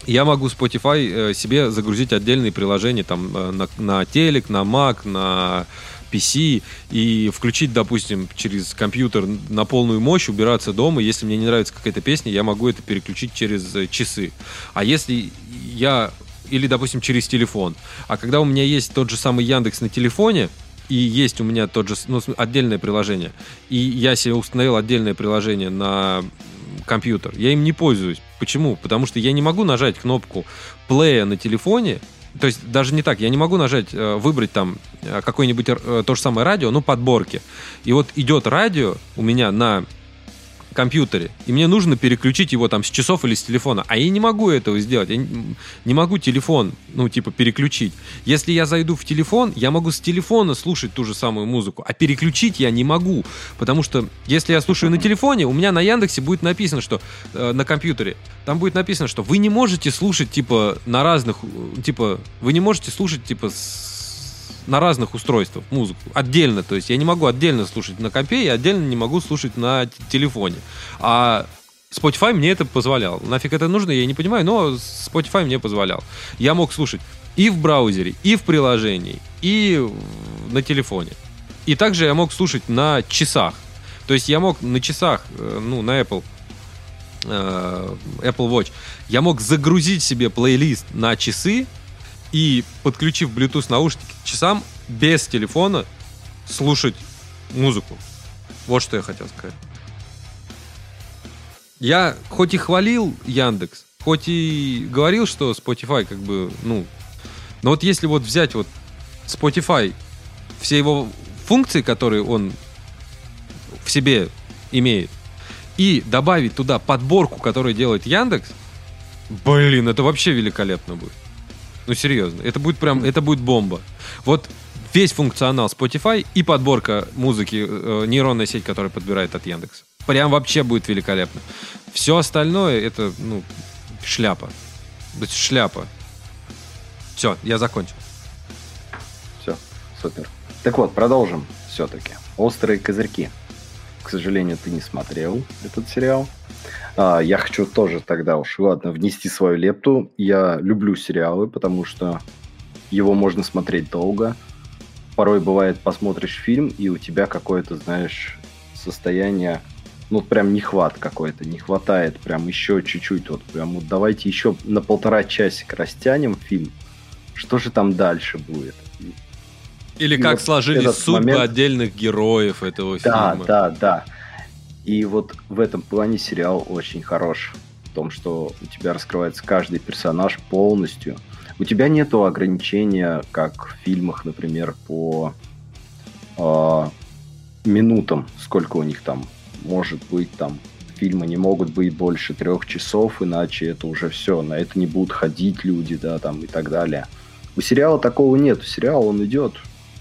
я могу Spotify э, себе загрузить отдельные приложения там э, на, на телек, на Mac, на PC и включить, допустим, через компьютер на полную мощь, убираться дома. Если мне не нравится какая-то песня, я могу это переключить через э, часы. А если я или, допустим, через телефон. А когда у меня есть тот же самый Яндекс на телефоне, и есть у меня тот же, ну, отдельное приложение, и я себе установил отдельное приложение на компьютер, я им не пользуюсь. Почему? Потому что я не могу нажать кнопку плея на телефоне, то есть даже не так, я не могу нажать, э, выбрать там э, какое-нибудь э, то же самое радио, ну, подборки. И вот идет радио у меня на компьютере, и мне нужно переключить его там с часов или с телефона, а я не могу этого сделать, я не могу телефон, ну, типа, переключить. Если я зайду в телефон, я могу с телефона слушать ту же самую музыку, а переключить я не могу, потому что если я слушаю на телефоне, у меня на Яндексе будет написано, что э, на компьютере, там будет написано, что вы не можете слушать, типа, на разных, э, типа, вы не можете слушать, типа, с- на разных устройствах музыку. Отдельно, то есть я не могу отдельно слушать на компе, я отдельно не могу слушать на телефоне. А Spotify мне это позволял. Нафиг это нужно, я не понимаю, но Spotify мне позволял. Я мог слушать и в браузере, и в приложении, и на телефоне. И также я мог слушать на часах. То есть я мог на часах, э, ну, на Apple, э, Apple Watch, я мог загрузить себе плейлист на часы и, подключив Bluetooth наушники к часам, без телефона слушать музыку. Вот что я хотел сказать. Я хоть и хвалил Яндекс, хоть и говорил, что Spotify как бы, ну... Но вот если вот взять вот Spotify, все его функции, которые он в себе имеет, и добавить туда подборку, которую делает Яндекс, блин, это вообще великолепно будет. Ну, серьезно. Это будет прям, это будет бомба. Вот весь функционал Spotify и подборка музыки, э, нейронная сеть, которая подбирает от Яндекса. Прям вообще будет великолепно. Все остальное, это, ну, шляпа. Шляпа. Все, я закончил. Все, супер. Так вот, продолжим все-таки. Острые козырьки. К сожалению, ты не смотрел этот сериал. А, я хочу тоже тогда уж, ладно, внести свою лепту. Я люблю сериалы, потому что его можно смотреть долго. Порой бывает, посмотришь фильм, и у тебя какое-то, знаешь, состояние, ну, прям нехват какой-то, не хватает прям еще чуть-чуть, вот прям вот давайте еще на полтора часика растянем фильм, что же там дальше будет? Или и как вот сложились судьбы момент... отдельных героев этого да, фильма. Да, да, да. И вот в этом плане сериал очень хорош. В том, что у тебя раскрывается каждый персонаж полностью. У тебя нету ограничения, как в фильмах, например, по э, минутам, сколько у них там может быть там фильмы не могут быть больше трех часов, иначе это уже все, на это не будут ходить люди, да, там и так далее. У сериала такого нет. Сериал, он идет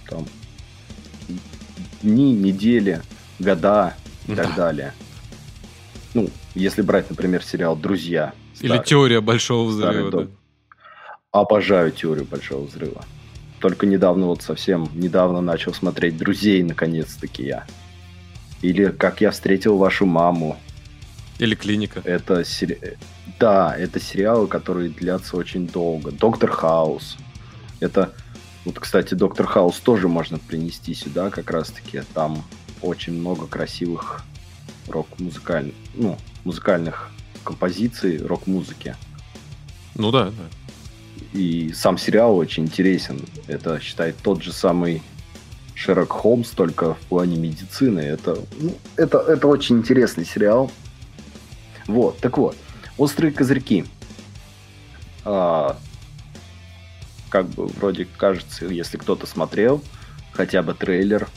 там дни, недели, года и да. так далее. Ну, если брать, например, сериал «Друзья». Старый, Или «Теория большого взрыва». Да. Обожаю «Теорию большого взрыва». Только недавно, вот совсем недавно начал смотреть «Друзей», наконец-таки я. Или «Как я встретил вашу маму». Или «Клиника». Это сери... Да, это сериалы, которые длятся очень долго. «Доктор Хаус». Это вот, кстати, Доктор Хаус тоже можно принести сюда как раз-таки. Там очень много красивых рок-музыкальных, ну, музыкальных композиций рок-музыки. Ну да, да. И сам сериал очень интересен. Это, считай, тот же самый Шерлок Холмс, только в плане медицины. Это, ну, это, это очень интересный сериал. Вот, так вот. Острые козырьки. А, как бы вроде кажется, если кто-то смотрел хотя бы трейлер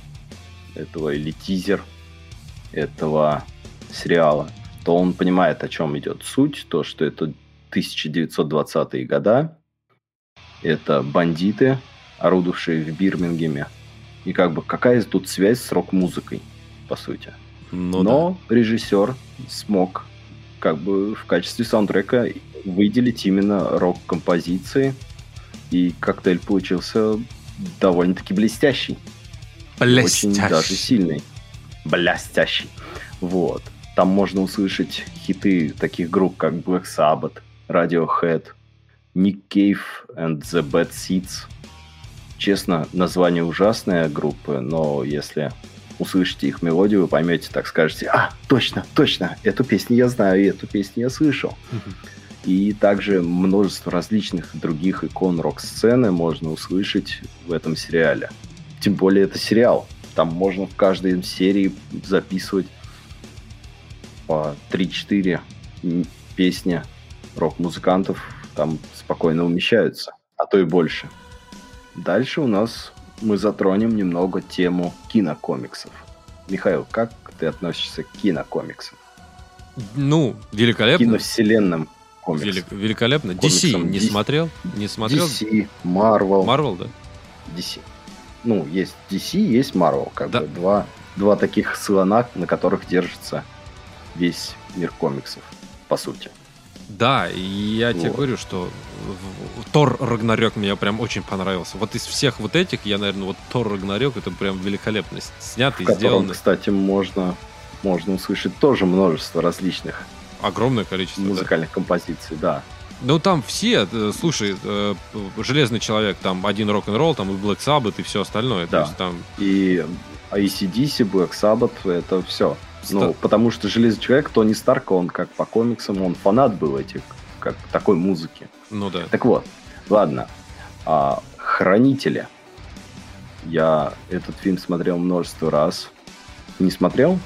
этого или тизер этого сериала, то он понимает, о чем идет суть, то, что это 1920-е года, это бандиты, орудовавшие в Бирмингеме, и как бы какая тут связь с рок-музыкой, по сути. Ну, Но да. режиссер смог как бы в качестве саундтрека выделить именно рок-композиции, и коктейль получился довольно-таки блестящий. Блестящий. Очень даже сильный. Блестящий. Вот. Там можно услышать хиты таких групп, как Black Sabbath, Radiohead, Nick Cave and the Bad Seeds. Честно, название ужасная группы, но если услышите их мелодию, вы поймете, так скажете, а, точно, точно, эту песню я знаю, и эту песню я слышал. И также множество различных других икон рок-сцены можно услышать в этом сериале. Тем более это сериал. Там можно в каждой серии записывать по 3-4 песни рок-музыкантов. Там спокойно умещаются, а то и больше. Дальше у нас мы затронем немного тему кинокомиксов. Михаил, как ты относишься к кинокомиксам? Ну, великолепно. Киновселенным комикс. Велик, великолепно. DC не DC, смотрел? Не смотрел? DC, Marvel. Marvel, да? DC. Ну, есть DC, есть Marvel. Как да. бы два, два таких слона, на которых держится весь мир комиксов, по сути. Да, и я вот. тебе говорю, что Тор Рагнарёк мне прям очень понравился. Вот из всех вот этих, я, наверное, вот Тор Рагнарёк это прям великолепно снят и сделано. кстати, можно, можно услышать тоже множество различных Огромное количество. Музыкальных да. композиций, да. Ну, там все, э, слушай, э, Железный Человек, там один рок-н-ролл, там и Black Sabbath, и все остальное. Да. Есть, там... И ACDC, Black Sabbath, это все. Ста... Ну, потому что Железный Человек, Тони Старк, он как по комиксам, он фанат был этих, как такой музыки. Ну да. Так вот, ладно. А, Хранители. Я этот фильм смотрел множество раз. Не смотрел?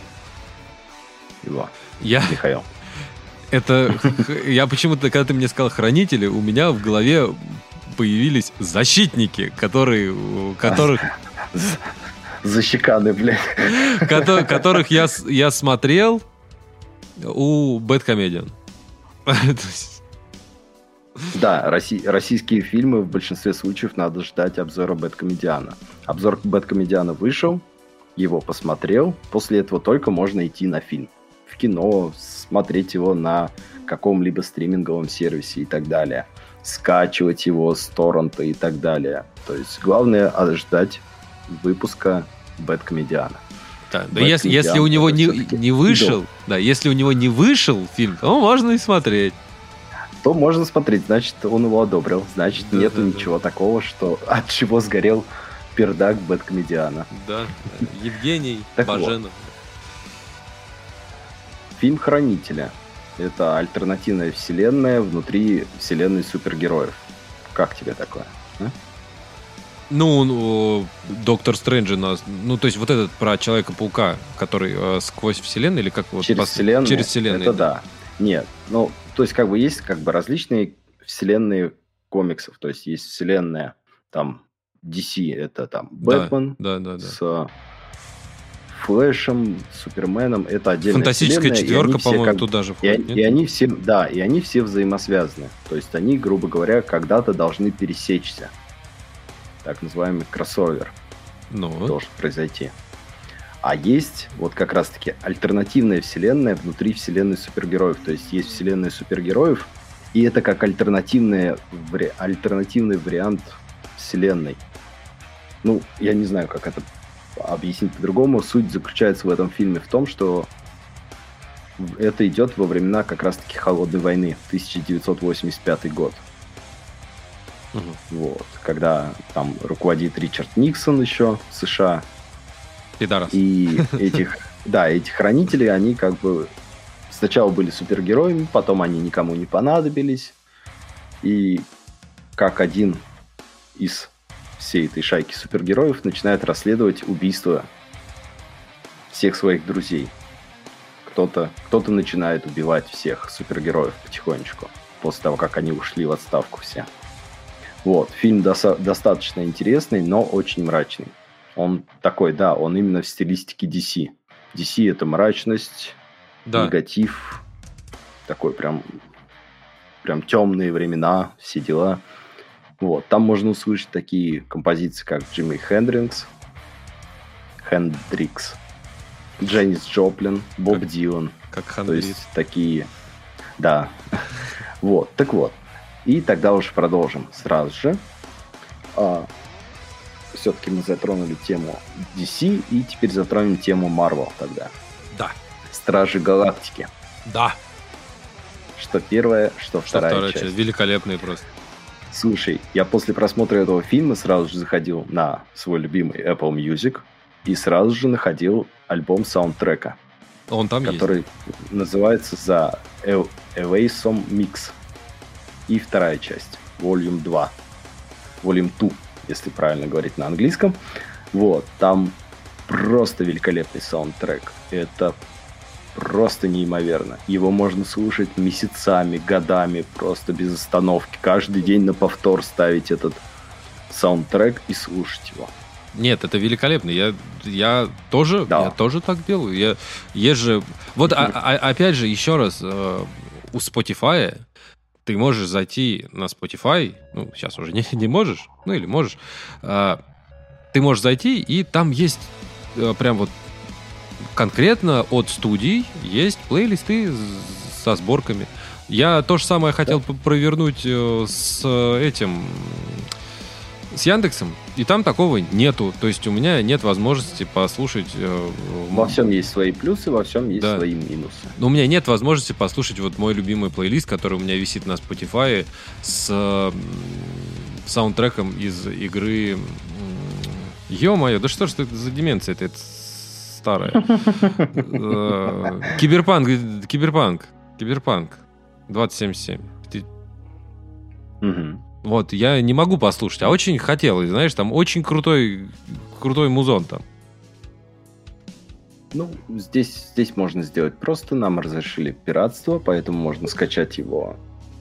Его. Я... Михаил. Это я почему-то, когда ты мне сказал хранители, у меня в голове появились защитники, которые, которых защеканы, блядь. Которых я, я смотрел у Бэткомедиан. Да, российские фильмы в большинстве случаев надо ждать обзора Бэткомедиана. Обзор Бэткомедиана вышел, его посмотрел, после этого только можно идти на фильм. в кино, смотреть его на каком-либо стриминговом сервисе и так далее, скачивать его с торрента и так далее. То есть главное ждать выпуска Бэткомедиана. Да, да если, если у него не, не вышел, идол. да, если у него не вышел фильм, то можно и смотреть. То можно смотреть, значит, он его одобрил. Значит, да, нету да, ничего да. такого, что от чего сгорел пердак Бэткомедиана. Да, Евгений Баженов. Фильм «Хранителя». Это альтернативная вселенная внутри вселенной супергероев. Как тебе такое? А? Ну, ну, Доктор Стрэндж нас... Ну, то есть вот этот про Человека-паука, который э, сквозь вселенную или как вот... Через пос... вселенную? Через вселенную, это да. да. Нет, ну, то есть как бы есть как бы различные вселенные комиксов. То есть есть вселенная там DC, это там Бэтмен да, да, да, да. с Флэшем, Суперменом, это отдельная Фантастическая четверка, по-моему, как... туда же входит. И, и они все, да, и они все взаимосвязаны. То есть они, грубо говоря, когда-то должны пересечься. Так называемый кроссовер ну. должен произойти. А есть вот как раз-таки альтернативная вселенная внутри вселенной супергероев. То есть есть вселенная супергероев, и это как альтернативный, альтернативный вариант вселенной. Ну, я не знаю, как это объяснить по-другому. Суть заключается в этом фильме в том, что это идет во времена как раз-таки Холодной войны, 1985 год. Угу. Вот, когда там руководит Ричард Никсон еще в США. Пидорас. И этих, да, эти хранители, они как бы сначала были супергероями, потом они никому не понадобились. И как один из всей этой шайки супергероев начинает расследовать убийство всех своих друзей. Кто-то кто начинает убивать всех супергероев потихонечку, после того, как они ушли в отставку все. Вот, фильм доса- достаточно интересный, но очень мрачный. Он такой, да, он именно в стилистике DC. DC это мрачность, да. негатив, такой прям, прям темные времена, все дела. Вот, там можно услышать такие композиции, как Джимми Хендрикс, Хендрикс, Дженнис Джоплин, Боб как, Дилан. Как Хендрикс. То есть такие, да. вот, так вот. И тогда уж продолжим сразу же. А, все-таки мы затронули тему DC, и теперь затронем тему Marvel тогда. Да. Стражи Галактики. Да. Что первая, что, что вторая, вторая часть. часть. Великолепные просто. Слушай, я после просмотра этого фильма сразу же заходил на свой любимый Apple Music и сразу же находил альбом саундтрека. Он там который есть? называется за Awaysom Mix. И вторая часть, Volume 2. Volume 2, если правильно говорить на английском. Вот, там просто великолепный саундтрек. Это просто неимоверно. Его можно слушать месяцами, годами, просто без остановки. Каждый день на повтор ставить этот саундтрек и слушать его. Нет, это великолепно. Я, я тоже, да. я тоже так делаю. Я, есть же, вот а, а, опять же еще раз э, у Spotify ты можешь зайти на Spotify, ну сейчас уже не, не можешь, ну или можешь, э, ты можешь зайти и там есть э, прям вот конкретно от студий есть плейлисты со сборками. Я то же самое хотел да. провернуть э, с этим с Яндексом, и там такого нету. То есть у меня нет возможности послушать... Э, во всем есть свои плюсы, во всем есть да. свои минусы. Но у меня нет возможности послушать вот мой любимый плейлист, который у меня висит на Spotify с саундтреком из игры... Ё-моё, да что ж это за деменция? Это, старая. Э, киберпанк, киберпанк, киберпанк 2077. Вот, я не могу послушать, а очень хотел, знаешь, там очень крутой, крутой музон там. Ну, здесь, здесь можно сделать просто. Нам разрешили пиратство, поэтому можно скачать его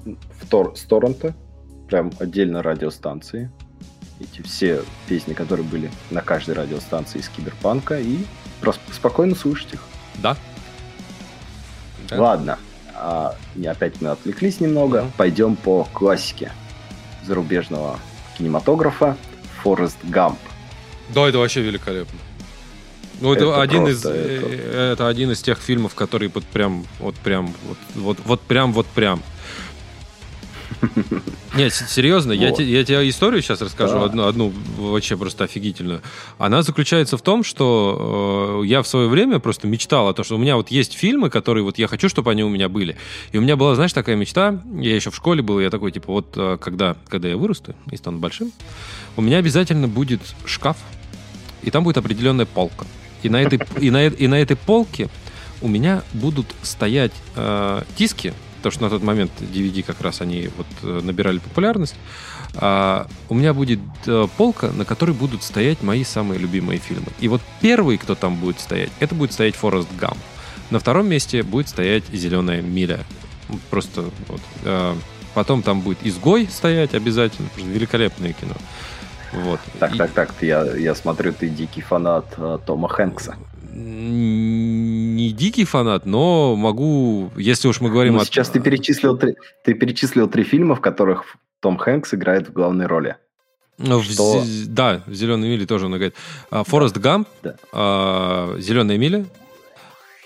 в тор, с торрента, прям отдельно радиостанции. Эти все песни, которые были на каждой радиостанции из Киберпанка, и спокойно слушать их. Да. да. Ладно. А, опять мы отвлеклись немного. Uh-huh. Пойдем по классике зарубежного кинематографа. Форест Гамп. Да, это вообще великолепно. Ну, это, это один из это... это один из тех фильмов, который вот прям вот прям вот вот, вот прям вот прям нет, серьезно, вот. я, те, я тебе историю сейчас расскажу, да. одну, одну вообще просто офигительную. Она заключается в том, что э, я в свое время просто мечтал о том, что у меня вот есть фильмы, которые вот я хочу, чтобы они у меня были. И у меня была, знаешь, такая мечта, я еще в школе был, я такой, типа, вот э, когда, когда я вырасту и стану большим, у меня обязательно будет шкаф, и там будет определенная полка. И на этой, и на, и на этой полке у меня будут стоять э, диски, потому что на тот момент DVD как раз они вот э, набирали популярность. А, у меня будет а, полка, на которой будут стоять мои самые любимые фильмы. И вот первый, кто там будет стоять, это будет стоять Форест Гам. На втором месте будет стоять «Зеленая миля». Просто вот. А, потом там будет «Изгой» стоять обязательно, великолепное кино. Вот. Так, и... так, так, я, я смотрю, ты дикий фанат uh, Тома Хэнкса не дикий фанат, но могу, если уж мы говорим ну, о... Сейчас ты перечислил, три, ты перечислил три фильма, в которых Том Хэнкс играет в главной роли. Ну, Что... в, да, в «Зеленой миле» тоже он играет. А, Форест Гамп, да. а, «Зеленая миля»,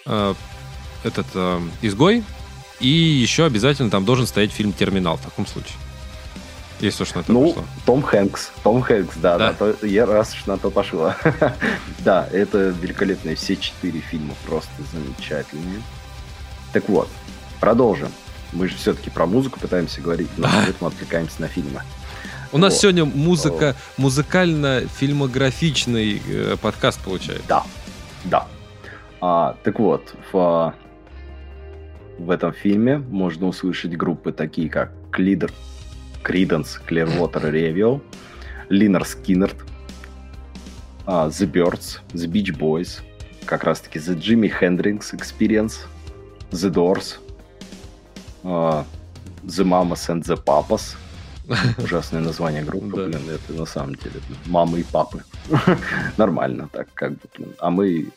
а, этот «Изгой», и еще обязательно там должен стоять фильм «Терминал» в таком случае. Если уж на то ну, пошло. Том Хэнкс. Том Хэнкс, да, да. то, я раз уж на то пошло. да, это великолепные все четыре фильма, просто замечательные. Так вот, продолжим. Мы же все-таки про музыку пытаемся говорить, но мы отвлекаемся на фильмы. У вот. нас сегодня музыка, музыкально-фильмографичный э, подкаст получается. Да, да. А, так вот, в, в этом фильме можно услышать группы такие, как Клидер, Creedence Clearwater Revival, Линар Скиннерт, The Birds, The Beach Boys, как раз-таки The Jimi Hendrix Experience, The Doors, uh, The Mamas and the Papas, Ужасное название группы, да. блин, это на самом деле мамы и папы. Нормально так, как бы, блин. А мы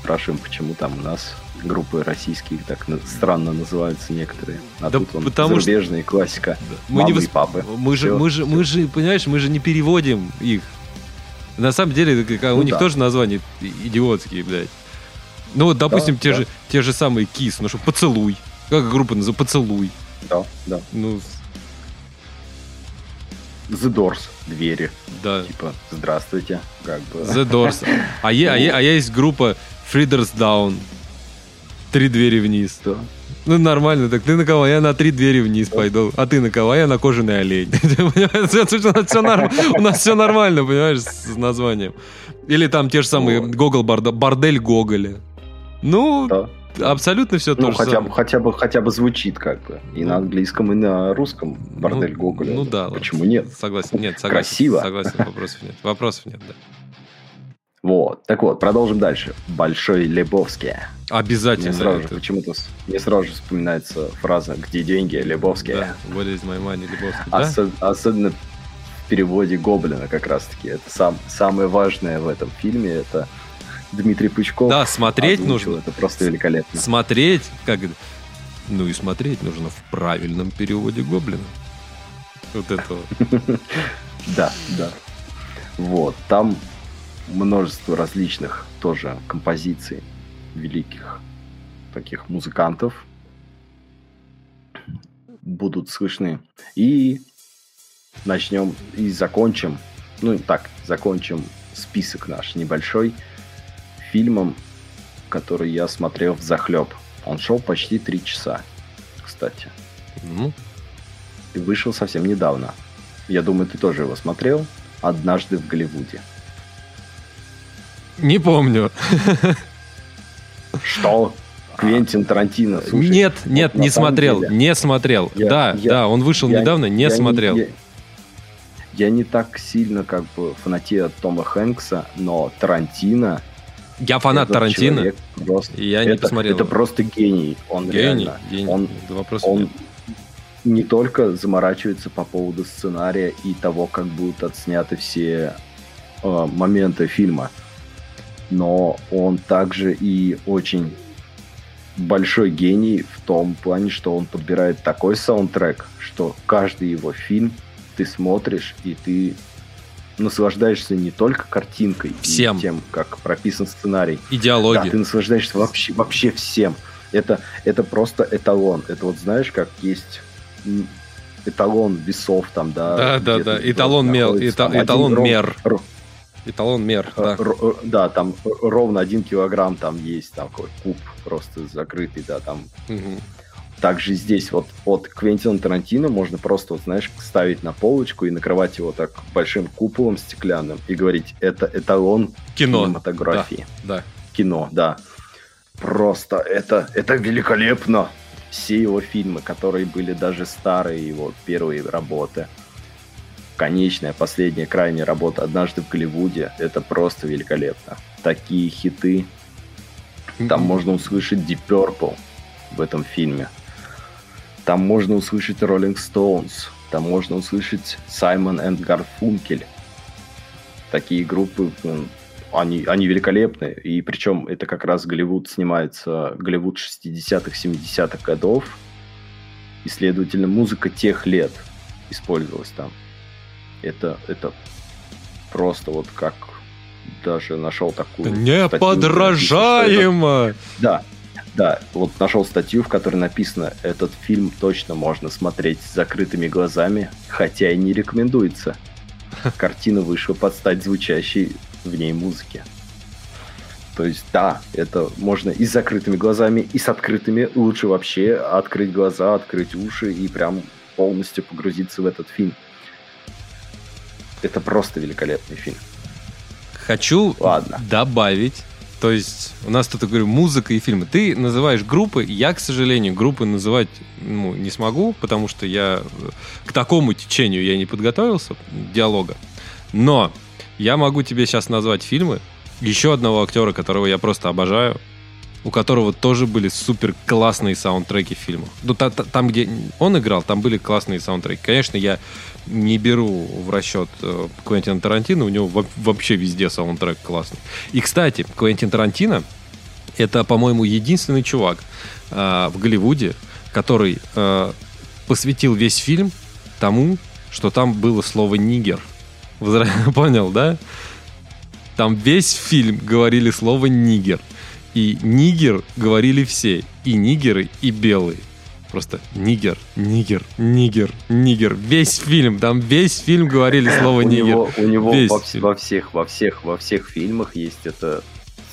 спрашиваем, почему там у нас группы российские так странно называются некоторые. А да тут он потому зарубежная что... классика. Да. Мы Мамы не и папы. Мы же, мы же, мы же, понимаешь, мы же не переводим их. На самом деле, у ну, них да. тоже названия идиотские, блядь. Ну вот, допустим, да, те, да. Же, те же самые Кис, ну что, поцелуй. Как группа называется? Поцелуй. Да, да. Ну, The Doors, двери. Да. Типа, здравствуйте, как бы. The Doors. А, е, а, е, а есть группа Фридерс Даун. Три двери вниз. Да. Ну, нормально. Так ты на кого? Я на три двери вниз пойду. А ты на кого? Я на кожаный олень. У нас все нормально, понимаешь, с названием. Или там те же самые Гогол Бордель Гоголя. Ну, абсолютно все ну, то хотя, же хотя бы хотя бы звучит как бы и на английском и на русском бордель ну, Гоголя. Ну да. Почему нет? Согласен. Нет, согласен. Красиво. Согласен. Вопросов нет. Вопросов нет. Да. Вот. Так вот, продолжим дальше. Большой Лебовский. Обязательно. Мне сразу же почему-то мне сразу же вспоминается фраза «Где деньги? Лебовский». Да, what is my money, Лебовский. Осо- да? Особенно в переводе Гоблина как раз-таки. Это сам, самое важное в этом фильме. Это Дмитрий Пучков. Да, смотреть нужно. Это просто великолепно. Смотреть, как... Ну и смотреть нужно в правильном переводе Гоблина. Вот этого. Да, да. Вот, там множество различных тоже композиций великих таких музыкантов будут слышны. И начнем и закончим, ну так, закончим список наш небольшой фильмом, который я смотрел в захлеб. Он шел почти три часа, кстати. Ну. И вышел совсем недавно. Я думаю, ты тоже его смотрел. Однажды в Голливуде. Не помню. Что? Квентин Тарантино. Слушай, нет, нет, вот не смотрел, деле, не смотрел. Я, да, я, да, он вышел я, недавно, не я смотрел. Не, я, я не так сильно как бы фанатею от Тома Хэнкса, но Тарантино... Я фанат Тарантино, просто, я это, не посмотрел. Это просто гений. Он гений, реально, гений. Он, он нет. не только заморачивается по поводу сценария и того, как будут отсняты все э, моменты фильма, но он также и очень большой гений в том плане, что он подбирает такой саундтрек, что каждый его фильм ты смотришь, и ты наслаждаешься не только картинкой всем. и тем, как прописан сценарий. Идеология. Да, ты наслаждаешься вообще, вообще всем. Это, это просто эталон. Это вот знаешь, как есть эталон весов там, да. Да, да, да. Эталон, мер, эталон мер. Эталон мер, да. Да, там ровно один килограмм там есть, там какой куб просто закрытый, да, там. Угу. Также здесь вот от Квентина Тарантино можно просто, вот, знаешь, ставить на полочку и накрывать его так большим куполом стеклянным и говорить, это эталон Кино. кинематографии. Да, да. Кино, да. Просто это, это великолепно. Все его фильмы, которые были даже старые его первые работы. Конечная, последняя, крайняя работа «Однажды в Голливуде» — это просто великолепно. Такие хиты. Там можно услышать Deep Purple в этом фильме. Там можно услышать Rolling Stones, там можно услышать Саймон энд Гарфункель. Такие группы, они, они великолепны. И причем это как раз Голливуд снимается, Голливуд 60-х, 70-х годов. И, следовательно, музыка тех лет использовалась там. Это, это просто вот как даже нашел такую... Неподражаемо! Да, да, вот нашел статью, в которой написано, этот фильм точно можно смотреть с закрытыми глазами, хотя и не рекомендуется. Картина вышла под стать звучащей в ней музыке. То есть, да, это можно и с закрытыми глазами, и с открытыми. Лучше вообще открыть глаза, открыть уши и прям полностью погрузиться в этот фильм. Это просто великолепный фильм. Хочу Ладно. добавить то есть у нас тут, говорю, музыка и фильмы. Ты называешь группы, я, к сожалению, группы называть ну, не смогу, потому что я к такому течению я не подготовился, диалога. Но я могу тебе сейчас назвать фильмы еще одного актера, которого я просто обожаю, у которого тоже были супер классные саундтреки фильмов. Ну, та, та, там, где он играл, там были классные саундтреки. Конечно, я не беру в расчет э, Квентина Тарантино, у него вообще везде саундтрек классный. И, кстати, Квентин Тарантино это, по-моему, единственный чувак э, в Голливуде, который э, посвятил весь фильм тому, что там было слово «нигер». Понял, да? Там весь фильм говорили слово «нигер». И нигер говорили все. И нигеры, и белые. Просто нигер, нигер, нигер, нигер. Весь фильм, там весь фильм говорили слово нигер. У него, у него во, во всех, во всех, во всех фильмах есть это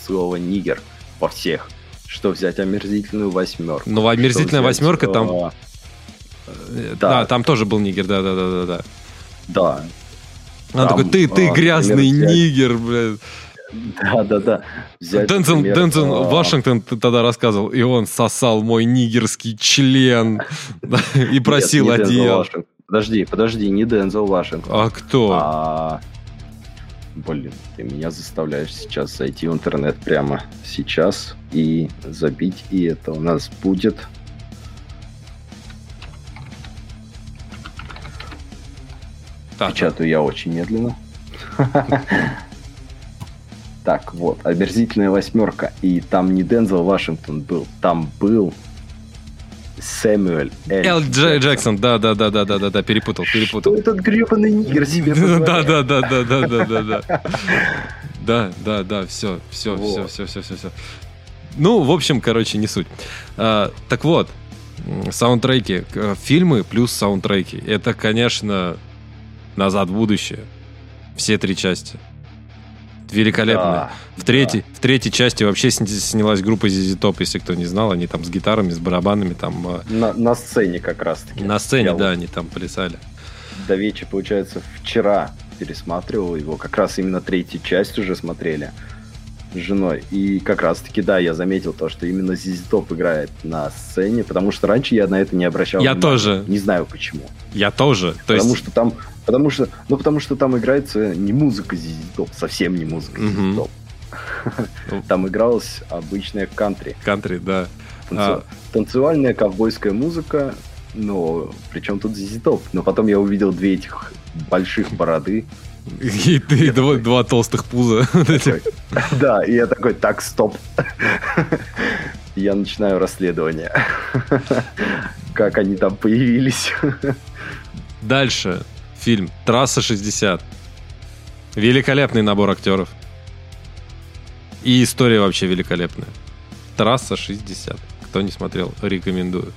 слово нигер. Во всех. Что взять омерзительную восьмерку? Ну, омерзительная восьмерка там... Э, да. да, там тоже был нигер, да, да, да, да, да. Да. Он такой, ты, ты а, грязный нигер, блядь. Да, да, да. Дензел, например, Дензел а... Вашингтон тогда рассказывал, и он сосал мой нигерский член и просил одеял. Подожди, подожди, не Дензел Вашингтон. А кто? А... Блин, ты меня заставляешь сейчас зайти в интернет прямо сейчас и забить, и это у нас будет... Так, Печатаю я очень медленно. Так, вот, омерзительная восьмерка. И там не Дензел Вашингтон был, там был Сэмюэль Эл Джексон. Джексон, да, да, да, да, да, да, да, перепутал, перепутал. Что этот гребаный нигер себе Да, да, да, да, да, да, да, да. Да, да, да, все, все, все, все, все, все, все. Ну, в общем, короче, не суть. А, так вот, саундтреки, фильмы плюс саундтреки. Это, конечно, «Назад в будущее». Все три части. Великолепно. Да, в, третьей, да. в третьей части вообще снялась группа ZZ Top, если кто не знал. Они там с гитарами, с барабанами. там. А, на, на сцене как раз-таки. На сцене, Я да, вот они там плясали. До вечера, получается, вчера пересматривал его. Как раз именно третью часть уже смотрели с женой. И как раз-таки, да, я заметил то, что именно Top играет на сцене, потому что раньше я на это не обращал Я внимания. тоже. Не знаю почему. Я тоже. То потому есть... что там Потому что, ну, потому что там играется не музыка Top, совсем не музыка ZZ Top. Там игралась обычная кантри. Кантри, да. А танцевальная ковбойская музыка, но причем тут Top. Но потом я увидел две этих больших бороды. И ты два, два толстых пуза. Да, и я такой, так, стоп. Я начинаю расследование. Как они там появились. Дальше фильм «Трасса 60». Великолепный набор актеров. И история вообще великолепная. Трасса 60. Кто не смотрел, рекомендую.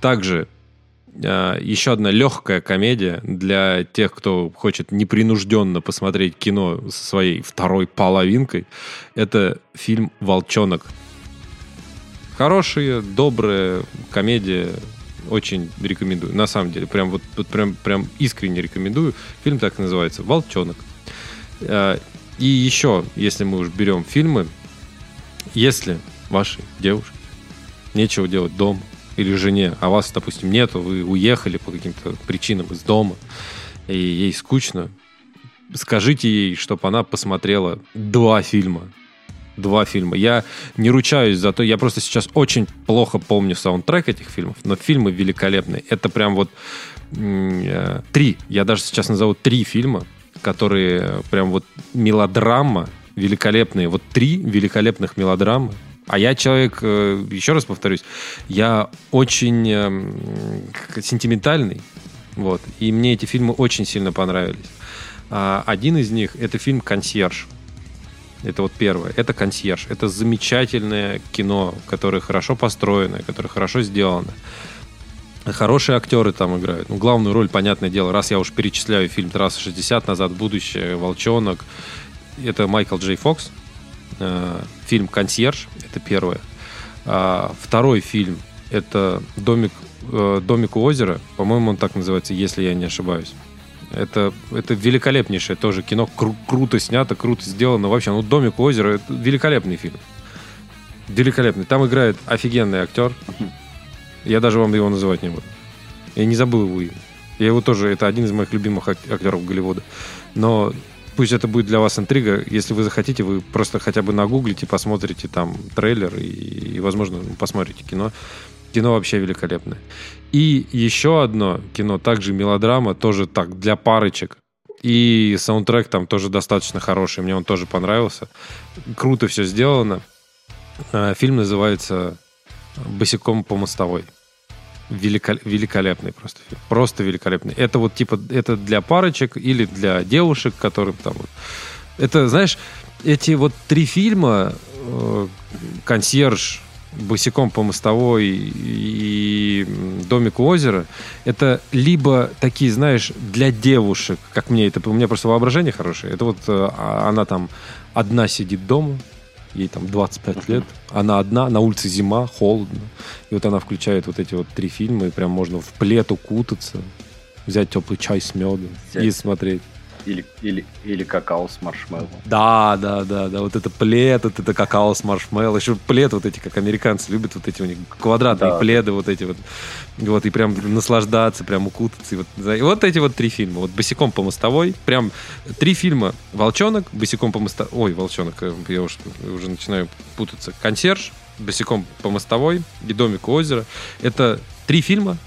Также еще одна легкая комедия для тех, кто хочет непринужденно посмотреть кино со своей второй половинкой. Это фильм «Волчонок». Хорошая, добрая комедия. Очень рекомендую. На самом деле, прям вот, вот прям, прям искренне рекомендую. Фильм так и называется «Волчонок». Э, и еще, если мы уж берем фильмы, если вашей девушке нечего делать дома, или жене, а вас, допустим, нету, вы уехали по каким-то причинам из дома, и ей скучно, скажите ей, чтобы она посмотрела два фильма. Два фильма. Я не ручаюсь за то, я просто сейчас очень плохо помню саундтрек этих фильмов, но фильмы великолепные. Это прям вот э, три, я даже сейчас назову три фильма, которые прям вот мелодрама великолепные. Вот три великолепных мелодрамы. А я человек, э, еще раз повторюсь, я очень э, сентиментальный. Вот. И мне эти фильмы очень сильно понравились. А один из них это фильм «Консьерж». Это вот первое. Это «Консьерж». Это замечательное кино, которое хорошо построено, которое хорошо сделано. Хорошие актеры там играют. Ну, главную роль, понятное дело, раз я уж перечисляю фильм «Трасса 60», «Назад будущее», «Волчонок», это Майкл Джей Фокс. Э, фильм «Консьерж», это первое. А, второй фильм — это «Домик, э, «Домик у озера», по-моему, он так называется, если я не ошибаюсь. Это, это великолепнейшее тоже кино, кру- круто снято, круто сделано. Вообще, ну, «Домик у озера» — это великолепный фильм. Великолепный. Там играет офигенный актер. Я даже вам его называть не буду. Я не забыл его имя. Я его тоже, это один из моих любимых актеров Голливуда. Но пусть это будет для вас интрига. Если вы захотите, вы просто хотя бы нагуглите, посмотрите там трейлер и, и возможно, посмотрите кино. Кино вообще великолепное. И еще одно кино, также мелодрама, тоже так, для парочек. И саундтрек там тоже достаточно хороший, мне он тоже понравился. Круто все сделано. А, фильм называется «Босиком по мостовой». Великол... великолепный просто фильм. Просто великолепный. Это вот типа, это для парочек или для девушек, которым там... Это, знаешь, эти вот три фильма э, «Консьерж», «Босиком по мостовой» и «Домик у озера» это либо такие, знаешь, для девушек, как мне это... У меня просто воображение хорошее. Это вот э, а, она там одна сидит дома, ей там 25 лет, она одна, на улице зима, холодно. И вот она включает вот эти вот три фильма, и прям можно в плед укутаться, взять теплый чай с медом взять. и смотреть. Или, или, или какао с маршмеллоу. Да, да, да, да. Вот это плед, вот это какао с маршмеллоу. Еще плед вот эти, как американцы любят, вот эти у них квадратные да. пледы вот эти вот. Вот, и прям наслаждаться, прям укутаться. И вот, и вот эти вот три фильма. Вот «Босиком по мостовой». Прям три фильма. «Волчонок», «Босиком по мостовой». Ой, «Волчонок», э, я уже, уже начинаю путаться. «Консьерж», «Босиком по мостовой» и «Домик у озера». Это три фильма,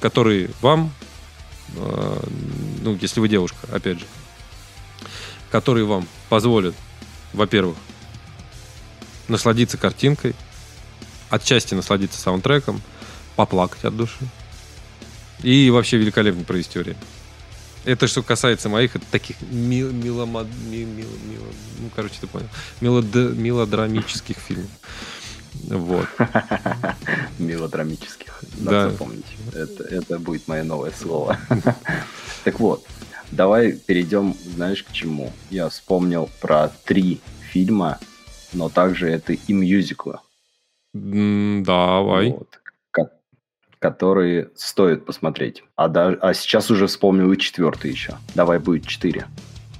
которые вам ну, если вы девушка, опять же, которые вам позволят, во-первых, насладиться картинкой, отчасти насладиться саундтреком, поплакать от души и вообще великолепно провести время. Это что касается моих это таких мил, милома, мил, мил, мил, ну, короче, ты понял, мелод, мелодрамических фильмов. Вот. Мелодрамических. Надо да. запомнить. Это, это будет мое новое слово. Так вот, давай перейдем, знаешь, к чему. Я вспомнил про три фильма, но также это и мюзиклы. Давай. Вот, которые стоит посмотреть. А, да, а сейчас уже вспомнил и четвертый еще. Давай будет четыре.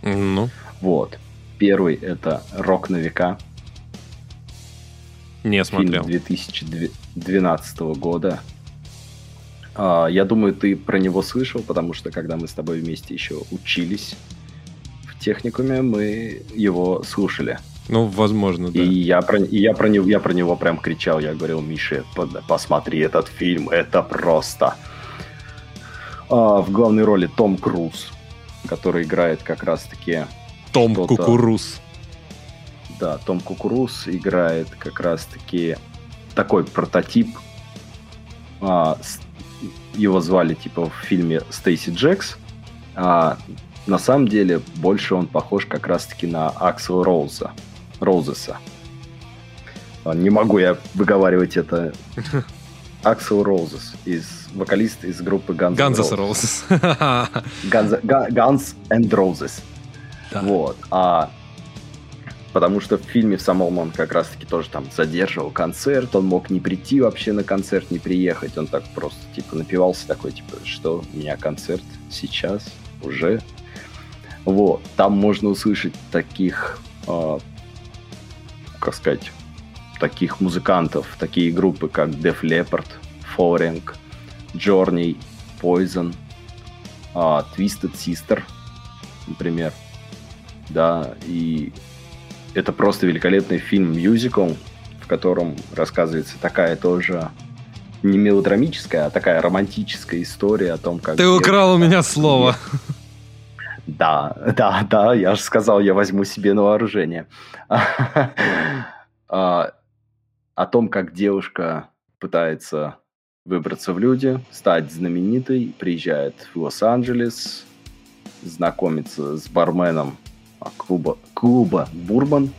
Ну. Вот. Первый это «Рок на века». Не смотрел. Фильм 2012 года. А, я думаю, ты про него слышал, потому что когда мы с тобой вместе еще учились в техникуме, мы его слушали. Ну, возможно, да. И я про, и я про, него, я про него прям кричал. Я говорил, Миша, посмотри этот фильм, это просто. А, в главной роли Том Круз, который играет как раз-таки... Том Кукуруз. Да, Том Кукуруз играет как раз-таки такой прототип. А, его звали типа в фильме Стейси Джекс. А, на самом деле больше он похож как раз-таки на Аксела Роуза. Роузеса. А, не могу я выговаривать это. Аксел Роузес, из, вокалист из группы Guns Guns Roses. Guns, Guns and Roses. Да. Вот. А потому что в фильме в самом он как раз-таки тоже там задерживал концерт, он мог не прийти вообще на концерт, не приехать, он так просто типа напивался такой, типа, что у меня концерт сейчас уже. Вот, там можно услышать таких, э, как сказать, таких музыкантов, такие группы, как Def Leppard, Falling, Journey, Poison, э, Twisted Sister, например. Да, и это просто великолепный фильм-мюзикл, в котором рассказывается такая тоже не мелодрамическая, а такая романтическая история о том, как... Ты украл у меня слово. Да, да, да, я же сказал, я возьму себе на вооружение. А, о том, как девушка пытается выбраться в люди, стать знаменитой, приезжает в Лос-Анджелес, знакомится с барменом клуба, клуба Бурбан,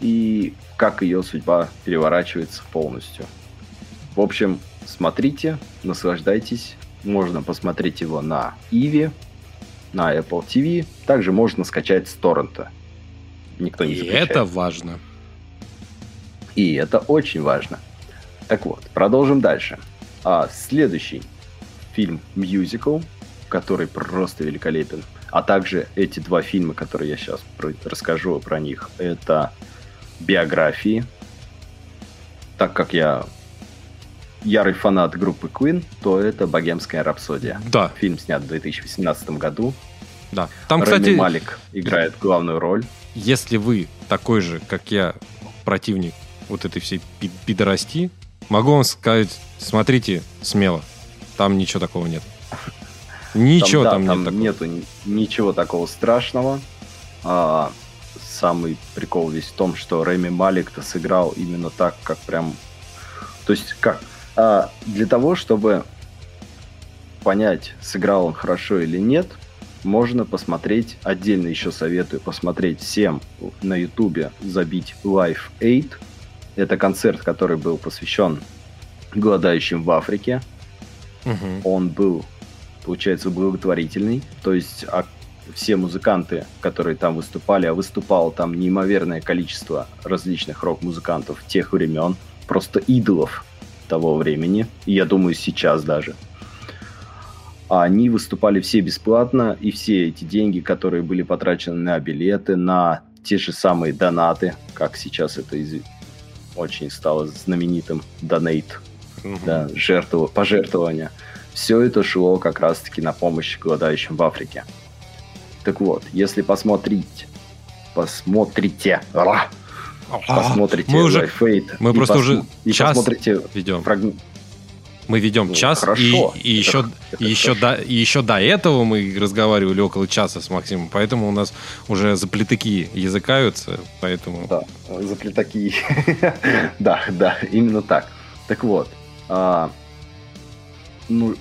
и как ее судьба переворачивается полностью. В общем, смотрите, наслаждайтесь. Можно посмотреть его на Иви, на Apple TV. Также можно скачать с торрента. Никто не И запрещает. это важно. И это очень важно. Так вот, продолжим дальше. А следующий фильм мюзикл, который просто великолепен, а также эти два фильма, которые я сейчас про- расскажу про них, это биографии. Так как я ярый фанат группы Queen, то это «Богемская рапсодия». Да, Фильм снят в 2018 году. да. Там, Рами кстати, Малик играет главную роль. если вы такой же, как я, противник вот этой всей пи- пидорасти, могу вам сказать, смотрите смело. Там ничего такого нет. Ничего да, там, там нет такого. нету ни- ничего такого страшного. А, самый прикол весь в том, что Рэми Малик-то сыграл именно так, как прям... То есть как... а, для того, чтобы понять, сыграл он хорошо или нет, можно посмотреть, отдельно еще советую посмотреть всем на ютубе, забить Life 8. Это концерт, который был посвящен голодающим в Африке Мгм. он был, получается, благотворительный. То есть а все музыканты, которые там выступали, а выступало там неимоверное количество различных рок-музыкантов тех времен, просто идолов того времени, и я думаю, сейчас даже. А они выступали все бесплатно, и все эти деньги, которые были потрачены на билеты, на те же самые донаты, как сейчас это из- очень стало знаменитым, донейт, Мгм. да, жертву, пожертвования. Все это шло как раз-таки на помощь голодающим в Африке. Так вот, если посмотреть, посмотрите, ра, посмотрите мы уже Aid мы просто уже и час посмотрите ведем. фрагмент. Мы ведем Ну, час, хорошо. и, и Это еще, это и, еще до, и еще до этого мы разговаривали около часа с Максимом, поэтому у нас уже заплетаки языкаются, поэтому... Да, заплетаки. да, да, именно так. Так вот, а, ну,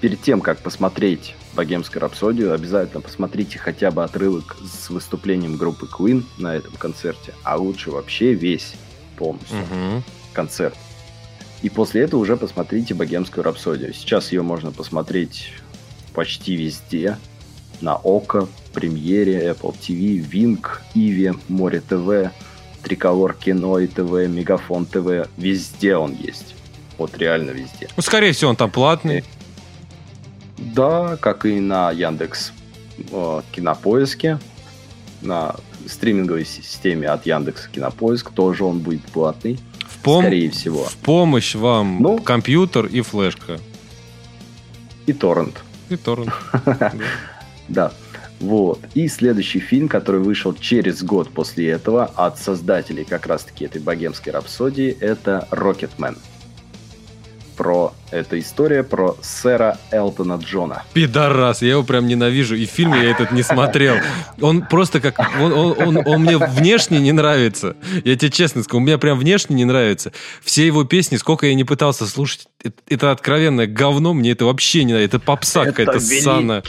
перед тем, как посмотреть «Богемскую рапсодию», обязательно посмотрите хотя бы отрывок с выступлением группы Queen на этом концерте, а лучше вообще весь полностью Мгм. концерт. И после этого уже посмотрите «Богемскую рапсодию». Сейчас ее можно посмотреть почти везде. На ОКО, Премьере, Apple TV, Винк, Иви, Море ТВ, Триколор Кино и ТВ, Мегафон ТВ. Везде он есть. Вот реально везде. Ну, скорее всего, он там платный. Да, как и на Яндекс э, Кинопоиске, на стриминговой системе от Яндекс Кинопоиск тоже он будет платный, В, пом- скорее всего. в помощь вам Ну. компьютер и флешка. И торрент. И торрент. Да. Вот. И следующий фильм, который вышел через год после этого от создателей как раз-таки этой богемской рапсодии, это Рокетмен. Про Это история про сэра Элтона Джона. Пидорас, я его прям ненавижу. И фильм я этот не смотрел. Он просто как... Он, он, он, он мне внешне не нравится. Я тебе честно скажу, он мне прям внешне не нравится. Все его песни, сколько я не пытался слушать, это, это откровенное говно, мне это вообще не нравится. Это попса какая-то сана.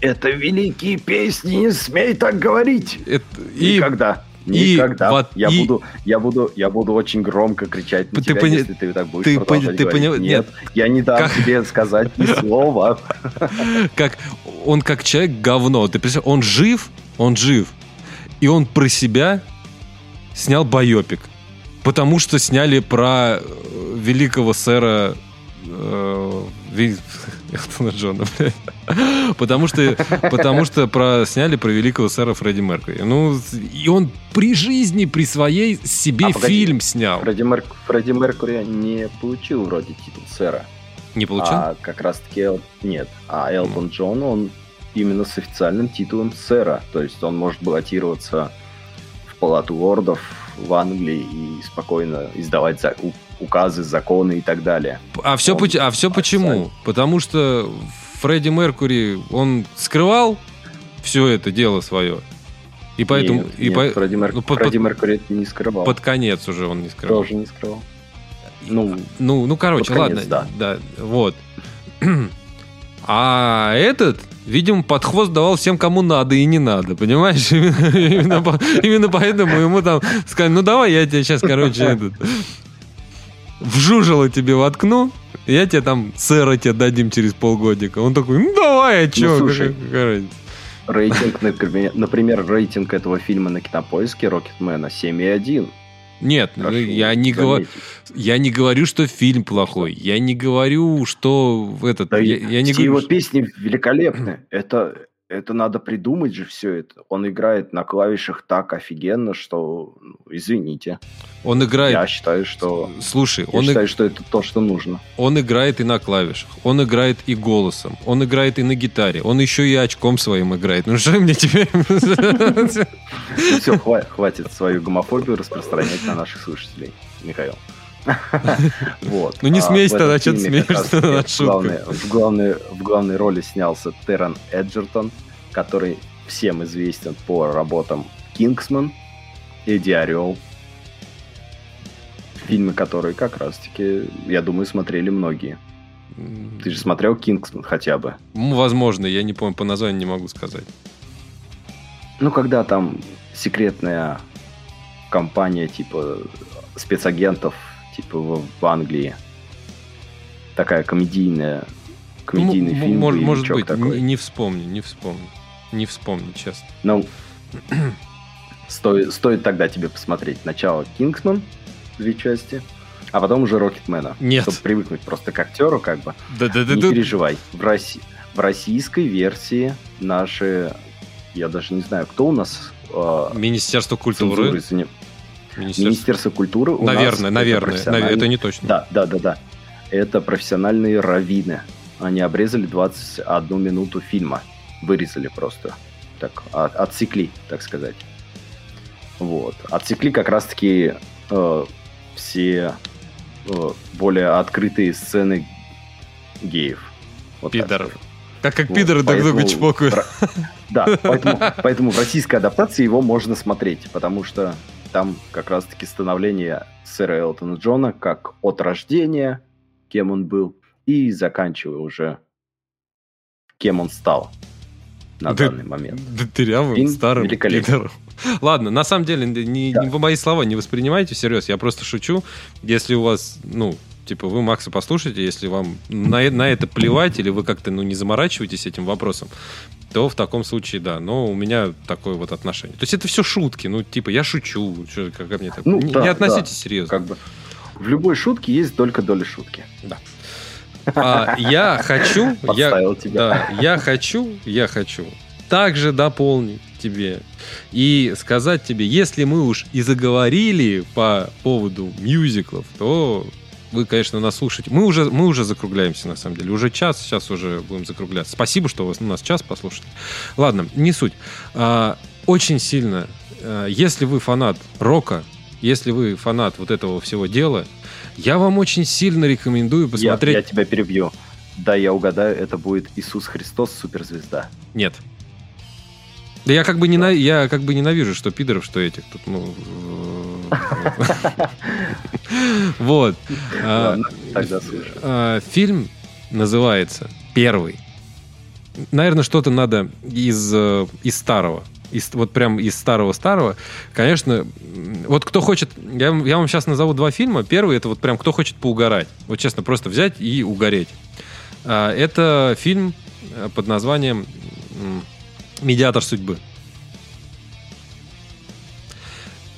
Это великие песни, не смей так говорить. Это, и, Никогда. Никогда. И, вот, я, и... Буду, я, буду, я буду очень громко кричать на ты тебя, пони... если ты так будешь ты продолжать ты говорить. Пони... Нет, Нет, я не дам как... тебе сказать ни слова. Как, он как человек говно. Ты представляешь, он жив, он жив. И он про себя снял байопик. Потому что сняли про э, великого сэра э, Элтона Джона, блядь. Потому что, потому что про, сняли про великого сэра Фредди Меркьюри. Ну, и он при жизни, при своей себе а, фильм снял. Фредди, Мер... Фредди Меркьюри не получил вроде титул сэра. Не получил? А как раз-таки нет. А Элтон mm. Джон, он именно с официальным титулом сэра. То есть он может баллотироваться в палату лордов в Англии и спокойно издавать за указы, законы и так далее. А все, он, а все почему? Потому что Фредди Меркури, он скрывал все это дело свое. И поэтому... Нет, и нет, по... Фредди, Мер... ну, Фредди под, Меркури это не скрывал. Под конец уже он не скрывал. Тоже не скрывал. Ну, ну, ну короче, ладно. Конец, да. да. Вот. А этот, видимо, под хвост давал всем, кому надо и не надо, понимаешь? Именно, именно, именно поэтому ему там сказали, ну давай я тебе сейчас, короче, этот, в жужело тебе воткну, я тебе там сэра тебе дадим через полгодика. Он такой, ну давай, а чё? Ну, слушай, рейтинг, например, например, рейтинг этого фильма на кинопоиске Рокетмена 7,1. Нет, Прошу я не, говорю, я не говорю, что фильм плохой. Я не говорю, что этот... Да я, я не говорю, его песни великолепны. Это, это надо придумать же все это. Он играет на клавишах так офигенно, что, ну, извините. Он играет... Я считаю, что... Слушай, я он... считаю, что это то, что нужно. Он играет и на клавишах, он играет и голосом, он играет и на гитаре, он еще и очком своим играет. Ну что мне теперь... Ну все, хватит свою гомофобию распространять на наших слушателей, Михаил. Вот. Ну не а смейся тогда, что ты смеешься над шуткой. В главной, в главной роли снялся Террен Эджертон, который всем известен по работам «Кингсман», «Эдди Орел», фильмы, которые как раз-таки, я думаю, смотрели многие. Ты же смотрел «Кингсман» хотя бы? Ну, возможно, я не помню, по названию не могу сказать. Ну, когда там секретная компания типа спецагентов типа в, в Англии. Такая комедийная, комедийный М- фильм. Может, может быть, такой. Не, не вспомню, не вспомню. Не вспомню, честно. Ну, стоит, стоит тогда тебе посмотреть. Сначала Кингсман, две части, а потом уже Рокетмена. Нет. Чтобы привыкнуть просто к актеру, как бы. Да, да, да. Не да. переживай. В, России, в российской версии наши, я даже не знаю, кто у нас... Э, Министерство культуры. Цензуры, Министерство, Министерство культуры у наверное, нас наверное, это, наверное, это не точно. Да, да, да, да. Это профессиональные раввины. Они обрезали 21 минуту фильма. Вырезали просто. Так, от, отсекли, так сказать. Вот. Отсекли как раз-таки э, все э, более открытые сцены геев. Вот Пидоров. Как как вот, пидоры друг друга чпокают. Да, поэтому, поэтому в российской адаптации его можно смотреть, потому что там как раз-таки становление сэра Элтона Джона как от рождения, кем он был, и заканчивая уже, кем он стал на да, данный момент. Да дырявым, Фильм старым пидором. Ладно, на самом деле, не, да. не, мои слова не воспринимайте всерьез, я просто шучу. Если у вас, ну, типа, вы Макса послушайте, если вам на, на это плевать, или вы как-то, ну, не заморачиваетесь этим вопросом, то в таком случае, да. Но у меня такое вот отношение. То есть это все шутки. Ну, типа, я шучу. Что, как мне так? Ну, не, да, не относитесь да. серьезно. Как бы в любой шутке есть только доля шутки. Да. А, я хочу, я, тебя. да, я хочу, я хочу также дополнить тебе и сказать тебе, если мы уж и заговорили по поводу мюзиклов, то вы, конечно, нас слушаете. Мы уже, мы уже закругляемся, на самом деле. Уже час, сейчас уже будем закругляться. Спасибо, что вы нас час послушали. Ладно, не суть. А, очень сильно, а, если вы фанат рока, если вы фанат вот этого всего дела, я вам очень сильно рекомендую посмотреть... Я, я тебя перебью. Да, я угадаю, это будет Иисус Христос, суперзвезда. Нет. Да я как бы, нена... я как бы ненавижу, что пидоров, что этих. Тут, ну... Вот. А, а, фильм называется «Первый». Наверное, что-то надо из, э, из старого из, вот прям из старого-старого, конечно, вот кто хочет, я, я вам сейчас назову два фильма. Первый это вот прям кто хочет поугарать. Вот честно, просто взять и угореть. А, это фильм э, под названием «Медиатор судьбы».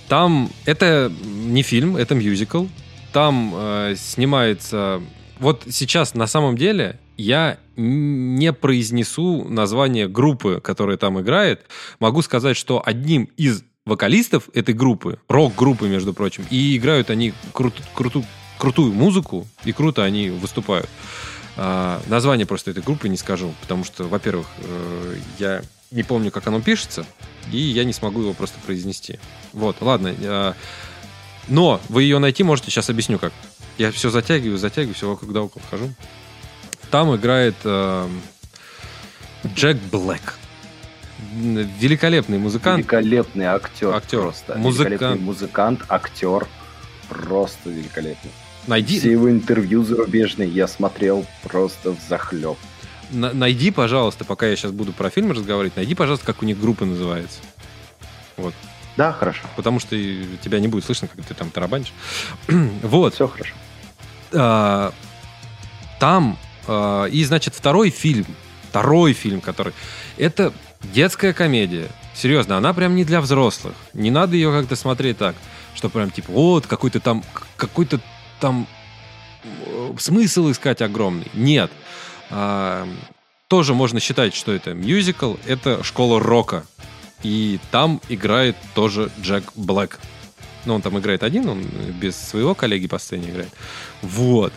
Там это не фильм, это мюзикл. Там э, снимается... Вот сейчас на самом деле я не произнесу название группы, которая там играет. Могу сказать, что одним из вокалистов этой группы, рок-группы, между прочим, и играют они крут, круту, крутую музыку, и круто они выступают. А, название просто этой группы не скажу, потому что, во-первых, э, я не помню, как оно пишется, и я не смогу его просто произнести. Вот, ладно. Э, но вы ее найти можете, сейчас объясню как. Я все затягиваю, затягиваю, все вокруг да около хожу. Там играет э, Джек Блэк. Великолепный музыкант. Великолепный актер. Актер. Просто. Музыкант. Великолепный музыкант, актер. Просто великолепный. Найди... Все его интервью зарубежные я смотрел просто в захлеб. Найди, пожалуйста, пока я сейчас буду про фильм разговаривать, найди, пожалуйста, как у них группа называется. Вот. Да, хорошо. Потому что тебя не будет слышно, как ты там тарабанишь. вот. Все хорошо. А, там а, и, значит, второй фильм, второй фильм, который... Это детская комедия. Серьезно, она прям не для взрослых. Не надо ее как-то смотреть так, что прям типа, вот, какой-то там, какой-то там э, смысл искать огромный. Нет. Тоже можно считать, что это мюзикл, это школа рока. И там играет тоже Джек Блэк. Но он там играет один, он без своего коллеги по сцене играет. Вот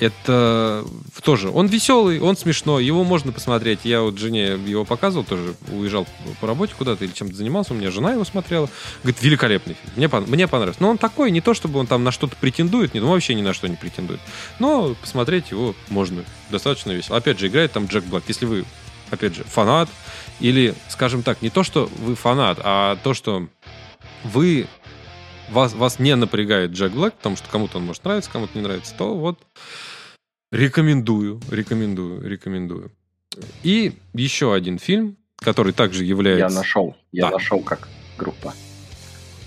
это тоже, он веселый, он смешной, его можно посмотреть. Я вот жене его показывал, тоже уезжал по работе куда-то или чем-то занимался, у меня жена его смотрела. Говорит, великолепный фильм, мне, мне понравился. Но он такой, не то чтобы он там на что-то претендует, нет, он вообще ни на что не претендует. Но посмотреть его можно, достаточно весело. Опять же, играет там Джек Блэк. Если вы, опять же, фанат, или, скажем так, не то, что вы фанат, а то, что вы вас, вас не напрягает Джек Блэк, потому что кому-то он может нравиться, кому-то не нравится, то вот рекомендую, рекомендую, рекомендую. И еще один фильм, который также является... Я нашел, я да. нашел как группа.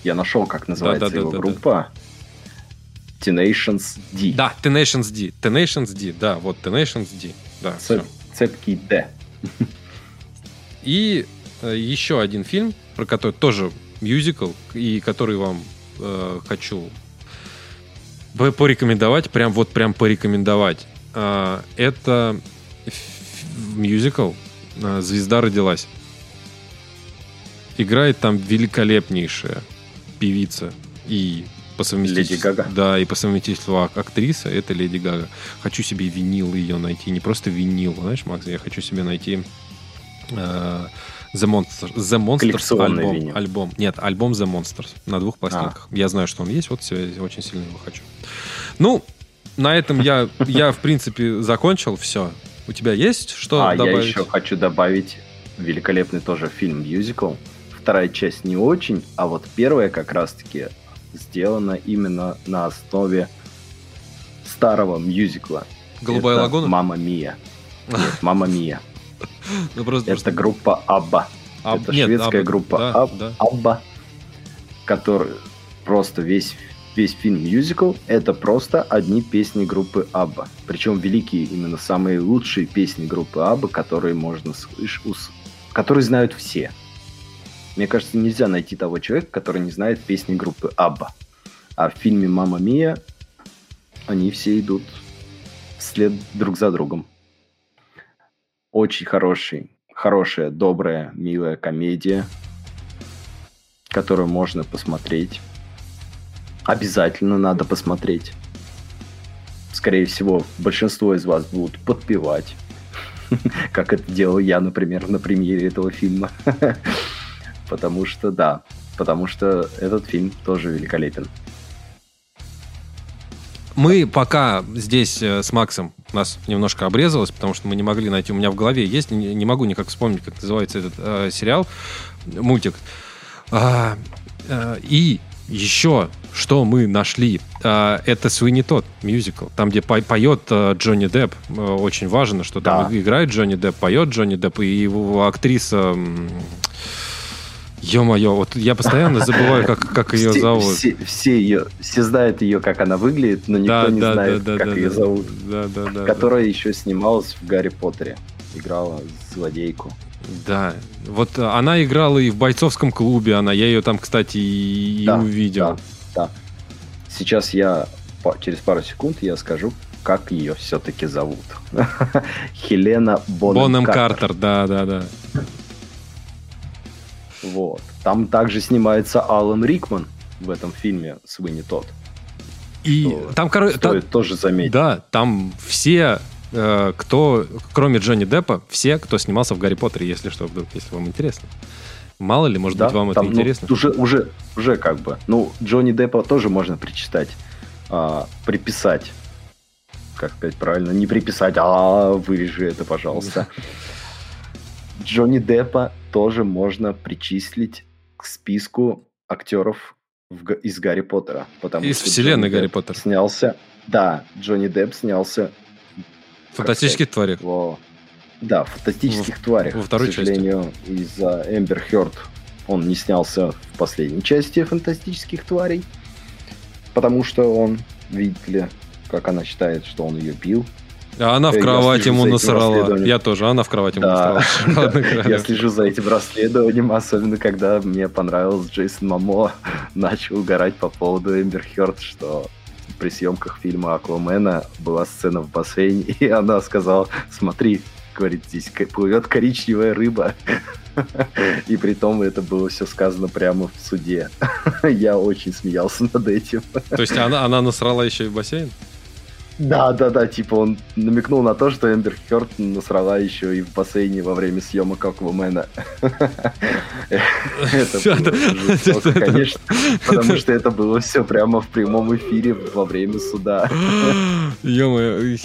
Я нашел, как называется да, да, его да, группа. Да. Tenations D. Да, Tenations D. Tenations D, да, вот Tenations D. Да, Цеп, цепкий D. И э, еще один фильм, про который тоже мюзикл, и который вам э, хочу порекомендовать, прям вот прям порекомендовать. Э, это мюзикл э, «Звезда родилась». Играет там великолепнейшая певица и по совместительству... Леди Гага? Да, и по совместительству актриса это Леди Гага. Хочу себе винил ее найти. Не просто винил, знаешь, Макс, я хочу себе найти э, The Monsters, The Monsters альбом, альбом. Нет, альбом The Monsters на двух пластинках. А. Я знаю, что он есть, вот все, очень сильно его хочу. Ну, на этом я, я в принципе, закончил все. У тебя есть что а, добавить? я еще хочу добавить великолепный тоже фильм-мюзикл. Вторая часть не очень, а вот первая как раз-таки сделана именно на основе старого мюзикла. Голубая Это лагуна? Мама Мия. Нет, Мама Мия. Ну, просто, Это группа Абба. Аб... Это Нет, шведская Абба. группа да, Аб... да. Абба, который просто весь весь фильм мюзикл это просто одни песни группы Абба. Причем великие, именно самые лучшие песни группы Абба, которые можно слышать, которые знают все. Мне кажется, нельзя найти того человека, который не знает песни группы Абба. А в фильме «Мама Мия» они все идут вслед друг за другом. Очень хороший, хорошая, добрая, милая комедия, которую можно посмотреть. Обязательно надо посмотреть. Скорее всего, большинство из вас будут подпевать. Как это делал я, например, на премьере этого фильма. Потому что, да, потому что этот фильм тоже великолепен. Мы пока здесь э, с Максом нас немножко обрезалось, потому что мы не могли найти. У меня в голове есть, не, не могу никак вспомнить, как называется этот э, сериал, мультик. А, э, и еще что мы нашли, э, это Суини Тот мюзикл, там, где по поет э, Джонни Депп. Очень важно, что там Да. играет Джонни Депп, поет Джонни Депп, и его актриса... Ё-моё, вот я постоянно забываю, как, как ее все, зовут. Все, все ее, все знают ее, как она выглядит, но никто не знает, как ее да, зовут. Да, да, да. которая еще снималась в Гарри Поттере. Играла злодейку. Да, вот она играла и в бойцовском клубе, она, я ее там, кстати, и, Да, увидел. Да, да. Сейчас я через пару секунд я скажу, как ее все-таки зовут. Хелена Бонем, Бонем Картер. Картер, да, да, да. Вот. Там также снимается Алан Рикман в этом фильме Свинни Тот. И Что там, короче, Стоит тоже заметить. да, там все, э, кто, кроме Джонни Деппа, все, кто снимался в Гарри Поттере, если что, вдруг, если вам интересно. Мало ли, может Да, быть, вам это там, ну, интересно. уже, уже, уже как бы. Ну, Джонни Деппа тоже можно причитать, а, приписать. Как сказать правильно? Не приписать, а вырежи это, пожалуйста. Джонни Деппа тоже можно причислить к списку актеров в из Гарри Поттера. Потому Из что вселенной Джонни Гарри Депп Поттера. Снялся. Да, Джонни Депп снялся Фантастических тварях. во, да, в фантастических тварях. во второй К сожалению, из-за Эмбер Хёрд он не снялся в последней части фантастических тварей. Потому что он, видите ли, как она считает, что он ее бил. А она в кровать ему насрала. Я тоже, она в кровать ему Да. насрала. Я слежу за этим расследованием, особенно когда мне понравилось Джейсон Мамо начал угорать по поводу Эмбер Хёрд, что при съемках фильма Аквамена была сцена в бассейне, и она сказала, смотри, говорит, здесь плывет коричневая рыба. И при том это было все сказано прямо в суде. Я очень смеялся над этим. То есть она, она насрала еще и в бассейн? Да, да, да, типа он намекнул на то, что Эмбер Хёрд насрала еще и в бассейне во время съемок Аквамена. Это было жестоко, конечно, потому что это было все прямо в прямом эфире во время суда. ё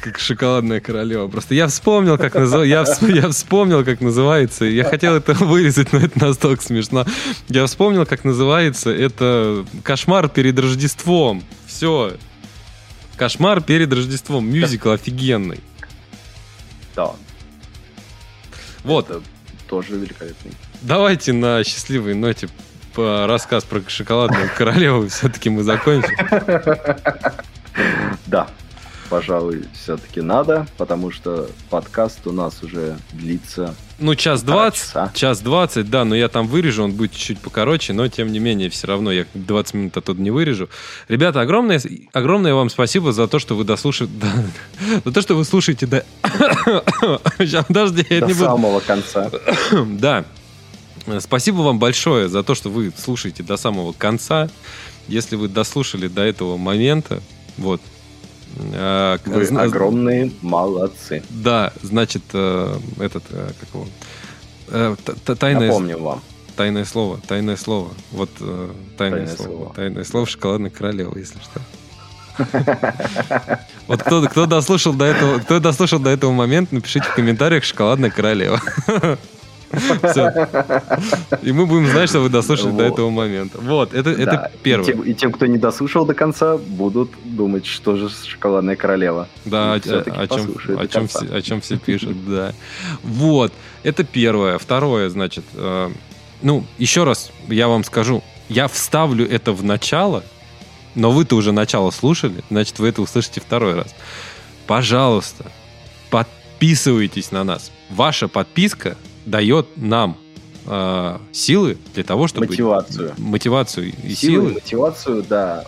как, шоколадная королева. Просто я вспомнил, как вс- я вспомнил, как называется. Я хотел это вырезать, но это настолько смешно. Я вспомнил, как называется. Это кошмар перед Рождеством. Все. Кошмар перед Рождеством. Мюзикл офигенный. Да, Вот. это тоже великолепный. Давайте на счастливой ноте по рассказ про шоколадную королеву все-таки мы закончим. Да, пожалуй, все-таки надо, потому что подкаст у нас уже длится Ну, час двадцать. Час двадцать, да, но я там вырежу, он будет чуть-чуть покороче, но тем не менее, все равно я 20 минут оттуда не вырежу. Ребята, огромное, огромное вам спасибо за то, что вы дослушаете... За то, что вы слушаете до... Сейчас, подожди, я до не буду... самого конца. Да. Спасибо вам большое за то, что вы слушаете до самого конца. Если вы дослушали до этого момента, вот. Э, Вы зна- огромные молодцы. Да, значит, э, этот, э, как его, тайное, Напомню вам. тайное слово, тайное слово. Вот тайное, Тайное слово, слово. Тайное слово шоколадной королевы, если что. Вот кто, кто дослушал до этого, кто дослушал до этого момента, напишите в комментариях шоколадная королева. И мы будем знать, что вы дослушали до этого момента. Вот, это, это первое. и тем, кто не дослушал до конца, будут думать, что же шоколадная королева. Да, о, чем, о, чем все, о чем все пишут, да. Вот, это первое. Второе, значит, э, ну, еще раз я вам скажу, я вставлю это в начало, но вы-то уже начало слушали, значит, вы это услышите второй раз. Пожалуйста, подписывайтесь на нас. Ваша подписка дает нам э, силы для того, чтобы... Мотивацию. Мотивацию и Силу и силы. мотивацию, да,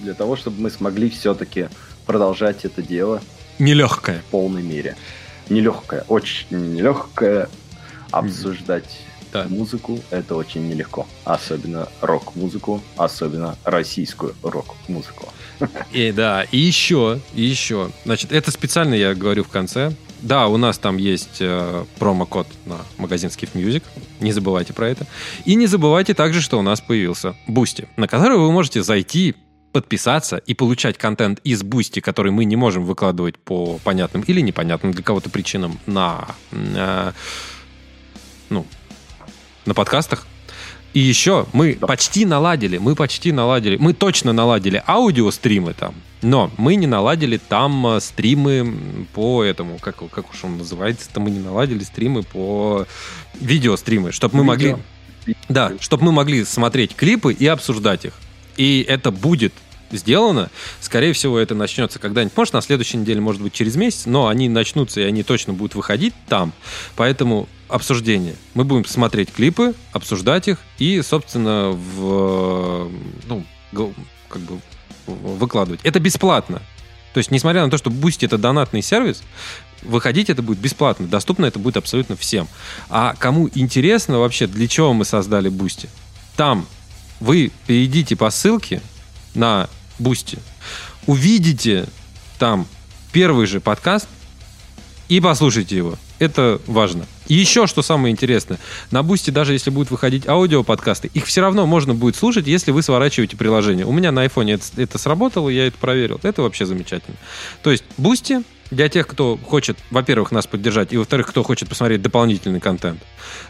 для того, чтобы мы смогли все-таки продолжать это дело Нелегкое. в полной мере. Нелегкое, очень нелегкое обсуждать Да. музыку. Это очень нелегко. Особенно рок-музыку, особенно российскую рок-музыку. И да, и еще, и еще. Значит, это специально я говорю в конце. Да, у нас там есть э, промокод на магазин Skiff Music. Не забывайте про это. И не забывайте также, что у нас появился Бусти, на который вы можете зайти, подписаться и получать контент из Бусти, который мы не можем выкладывать по понятным или непонятным для кого-то причинам на, э, ну, на подкастах. И еще мы да. почти наладили, мы почти наладили, мы точно наладили аудиостримы там, но мы не наладили там э, стримы по этому, как, как уж он называется, там мы не наладили стримы по видеостримы, чтобы мы могли... Да, чтобы мы могли смотреть клипы и обсуждать их. И это будет сделано. Скорее всего, это начнется когда-нибудь. Может, на следующей неделе, может быть, через месяц, но они начнутся, и они точно будут выходить там. Поэтому обсуждение. Мы будем смотреть клипы, обсуждать их и, собственно, в, ну, как бы выкладывать. Это бесплатно. То есть, несмотря на то, что Boosty это донатный сервис, выходить это будет бесплатно, доступно это будет абсолютно всем. А кому интересно вообще, для чего мы создали Boosty? Там вы перейдите по ссылке на Boosty, увидите там первый же подкаст и послушайте его. Это важно. И еще, что самое интересное, на Бусти, даже если будут выходить аудиоподкасты, их все равно можно будет слушать, если вы сворачиваете приложение. У меня на айфоне это, это сработало, я это проверил. Это вообще замечательно. То есть Бусти для тех, кто хочет, во-первых, нас поддержать, и во-вторых, кто хочет посмотреть дополнительный контент.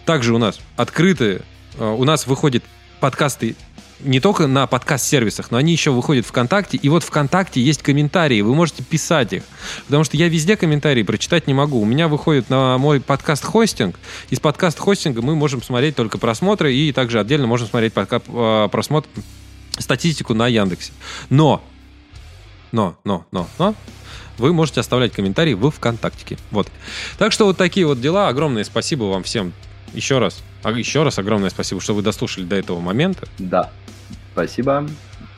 Также у нас открытые, э, у нас выходят подкасты не только на подкаст-сервисах, но они еще выходят ВКонтакте. И вот ВКонтакте есть комментарии, вы можете писать их. Потому что я везде комментарии прочитать не могу. У меня выходит на мой подкаст-хостинг. Из подкаст-хостинга мы можем смотреть только просмотры и также отдельно можем смотреть подка- а, просмотр, статистику на Яндексе. Но, но, но, но, но, вы можете оставлять комментарии в ВКонтакте. Вот. Так что вот такие вот дела. Огромное спасибо вам всем еще раз. А еще раз огромное спасибо, что вы дослушали до этого момента. Да. Спасибо.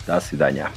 До свидания.